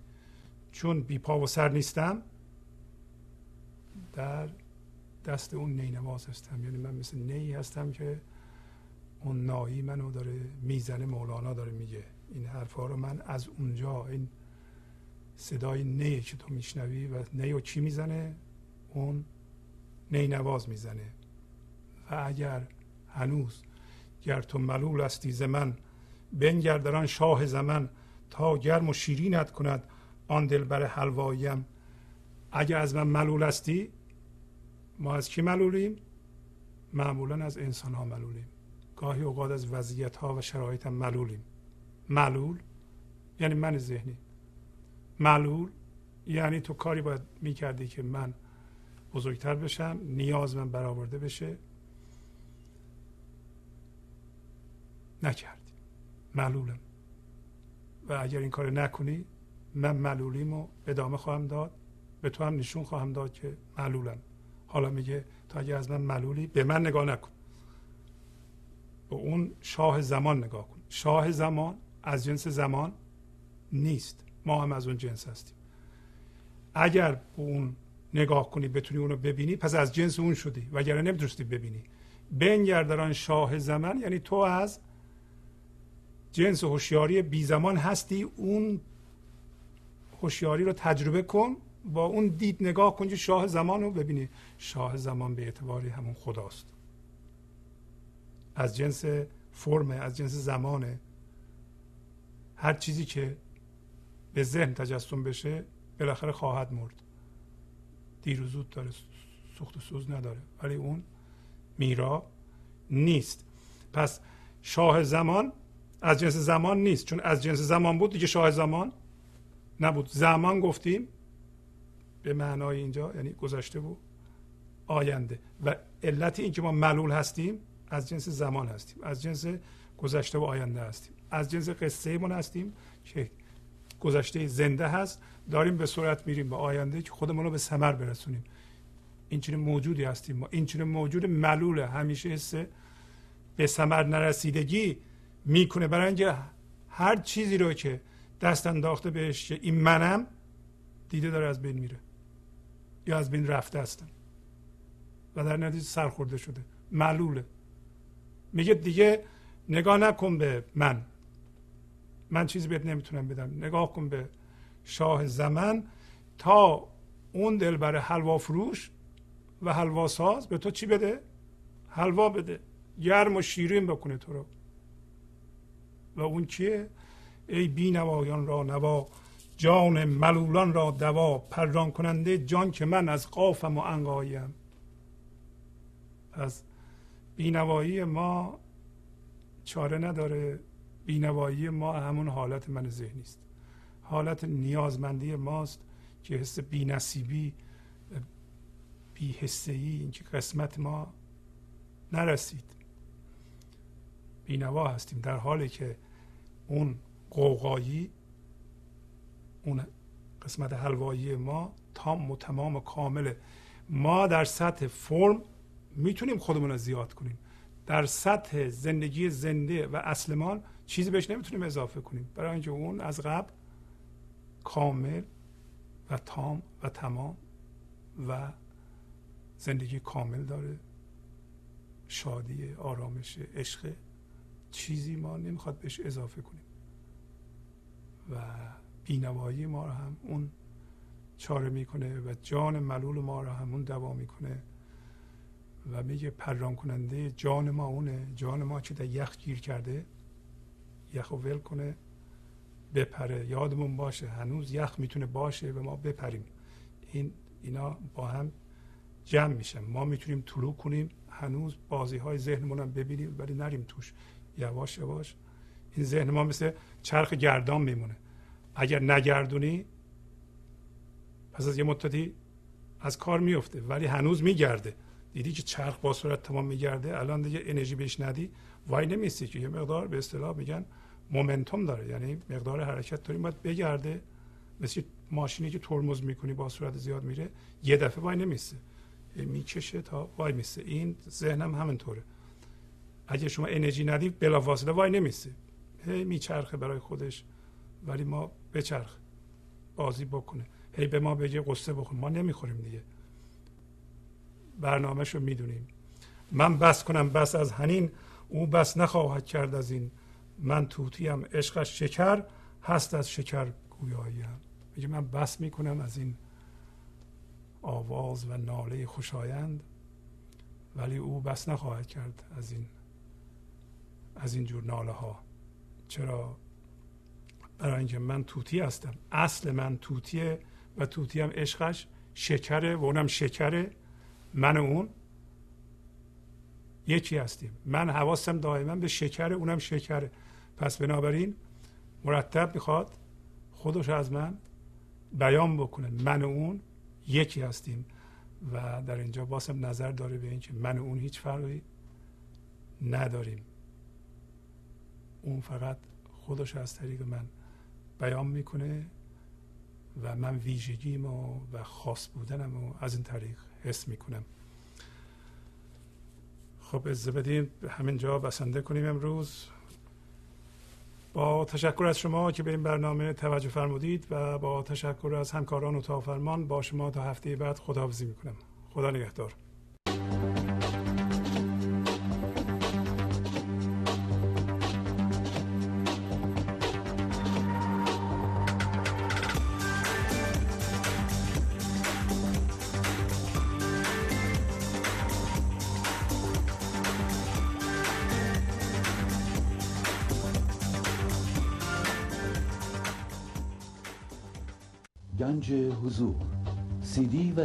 چون بی پا و سر نیستم در دست اون نینواز هستم. یعنی من مثل نی هستم که اون نایی منو داره می‌زنه مولانا داره میگه این حرفها رو. من از اونجا این صدای نی که تو میشنوی و نی و چی می‌زنه؟ اون نینواز می‌زنه. و اگر هنوز گر تو ملول استی ز من بنگر در آن شاه زمن تا گرم و شیرینت کند آن دلبر حلواییم اگر از من ملول هستی ما از کی ملولیم؟ معمولا از انسان ها ملولیم. گاهی اوقات از وضعیت ها و شرایط هم ملولیم ملول یعنی من ذهنی. ملول یعنی تو کاری باید می‌کردی که من بزرگتر بشم نیاز من برآورده بشه. نکردی. معلولم. و اگر این کار نکنی من معلولیمو ادامه خواهم داد. به تو هم نشون خواهم داد که معلولم. حالا میگه تا اگر از من معلولی به من نگاه نکن. به اون شاه زمان نگاه کن. شاه زمان از جنس زمان نیست. ما هم از اون جنس هستیم. اگر به اون نگاه کنی بتونی اونو ببینی پس از جنس اون شدی. وگرنه نمی‌تونستی ببینی. بنگر در شاه زمان یعنی تو از جنس هوشیاری بی زمان هستی. اون هوشیاری رو تجربه کن با اون دید نگاه کنید شاه زمان رو ببینید شاه زمان به اعتباری همون خداست. از جنس فرمه از جنس زمانه. هر چیزی که به ذهن تجسم بشه بالاخره خواهد مرد. دیر و زود داره سوخت و سوز نداره ولی اون میرا نیست. پس شاه زمان از جنس زمان نیست چون از جنس زمان بود دیگه شاه زمان نبود. زمان گفتیم به معنای اینجا یعنی گذشته بود آینده. و علت اینکه ما ملول هستیم از جنس زمان هستیم از جنس گذشته و آینده هستیم. از جنس قصه من هستیم که گذشته زنده هست داریم به صورت میریم به آینده که خودمون رو به ثمر برسونیم. این چنین موجودی هستیم ما. این چنین موجود ملوله. همیشه حس به ثمر نرسیدگی می‌کنه. برای اینکه هر چیزی رو که دست انداخته بهش این منم دیده داره از بین میره. یا از بین رفته هستم. و در نتیجه سرخورده شده. معلوله میگه دیگه نگاه نکن به من. من چیزی بهت نمی‌تونم بدم. نگاه کن به شاه زمن تا اون دل برای حلوا فروش و حلوا ساز به تو چی بده؟ حلوا بده. گرم و شیرین بکنه تو رو. و اون چیه؟ ای بینوایان را نوا جان ملولان را دوا پران کننده جان که من از قافم و انقایم از بینوایی ما چاره نداره. بینوایی ما همون حالت من ذهنی است. حالت نیازمندی ماست که حس بینصیبی بی حسه ای اینکه قسمت ما نرسید. بینوا هستیم در حالی که اون قوقایی اون قسمت حلوایی ما تام و تمام کامله ما در سطح فرم می‌تونیم خودمون رو زیاد کنیم. در سطح زندگی زنده و اصلمان چیزی بهش نمی‌تونیم اضافه کنیم. برای اینکه اون از قبل کامل و تام و تمام و زندگی کامل داره. شادی آرامش عشق چیزی ما نمی‌خواد بهش اضافه کنیم. و بینوایی ما رو هم اون چاره می‌کنه و جان ملول ما رو همون دوا می‌کنه. و میگه پران کننده جان ما اونه. جان ما که در یخ گیر کرده؟ یخ ول کنه بپره. یادمون باشه هنوز یخ می‌تونه باشه و ما بپریم. این اینا با هم جمع میشن. ما می‌تونیم طلوع کنیم هنوز بازی های ذهنمون هم ببینیم ولی نریم توش. یواش یواش این ذهن ما مثل چرخ گردان میمونه. اگر نگردونی پس از یه مدتی از کار میفته ولی هنوز میگرده. دیدی که چرخ با صورت تمام میگرده الان دیگه انرژی بهش ندی وای نمیستی که یه مقدار به اصطلاح میگن مومنتوم داره یعنی مقدار حرکت داریم باید بگرده مثل ماشینی که ترمز می‌کنی با صورت زیاد میره یه دفعه وای نمیسته می‌کشه تا وای میسته این ذهنم همینطوره اگه شما انرژی ندید بلافاصله وای نمیسته هی میچرخه برای خودش ولی ما بچرخ بازی بکنه هی به ما بگه قصه بخون ما نمی‌خوریم دیگه برنامهش رو می‌دونیم. من بس کنم بس از هنین او بس نخواهد کرد از این. من توتیم عشقش شکر هست از شکر گویاییم. میگه من بس می‌کنم از این آواز و ناله خوشایند ولی او بس نخواهد کرد از این از این جور ناله ها چرا؟ برای اینکه من توتی هستم. اصل من توتیه و توتی هم عشقش شکره و اونم شکره. من و اون یکی هستیم. من حواسم دائما به شکره اونم شکره. پس بنابراین مرتب می‌خواد خودش از من بیان بکنه. من و اون یکی هستیم. و در اینجا باسم نظر داره به اینکه من و اون هیچ فرقی نداریم. اون فقط خودش از طریق من بیان می‌کنه و من ویژگیم و, و خاص بودنم و از این طریق حس می‌کنم. خب از بدیم همینجا بسنده کنیم امروز. با تشکر از شما که به این برنامه توجه فرمودید و با تشکر از همکاران و فرمان با شما تا هفته بعد خداحافظی می‌کنم. خدا نگهدار.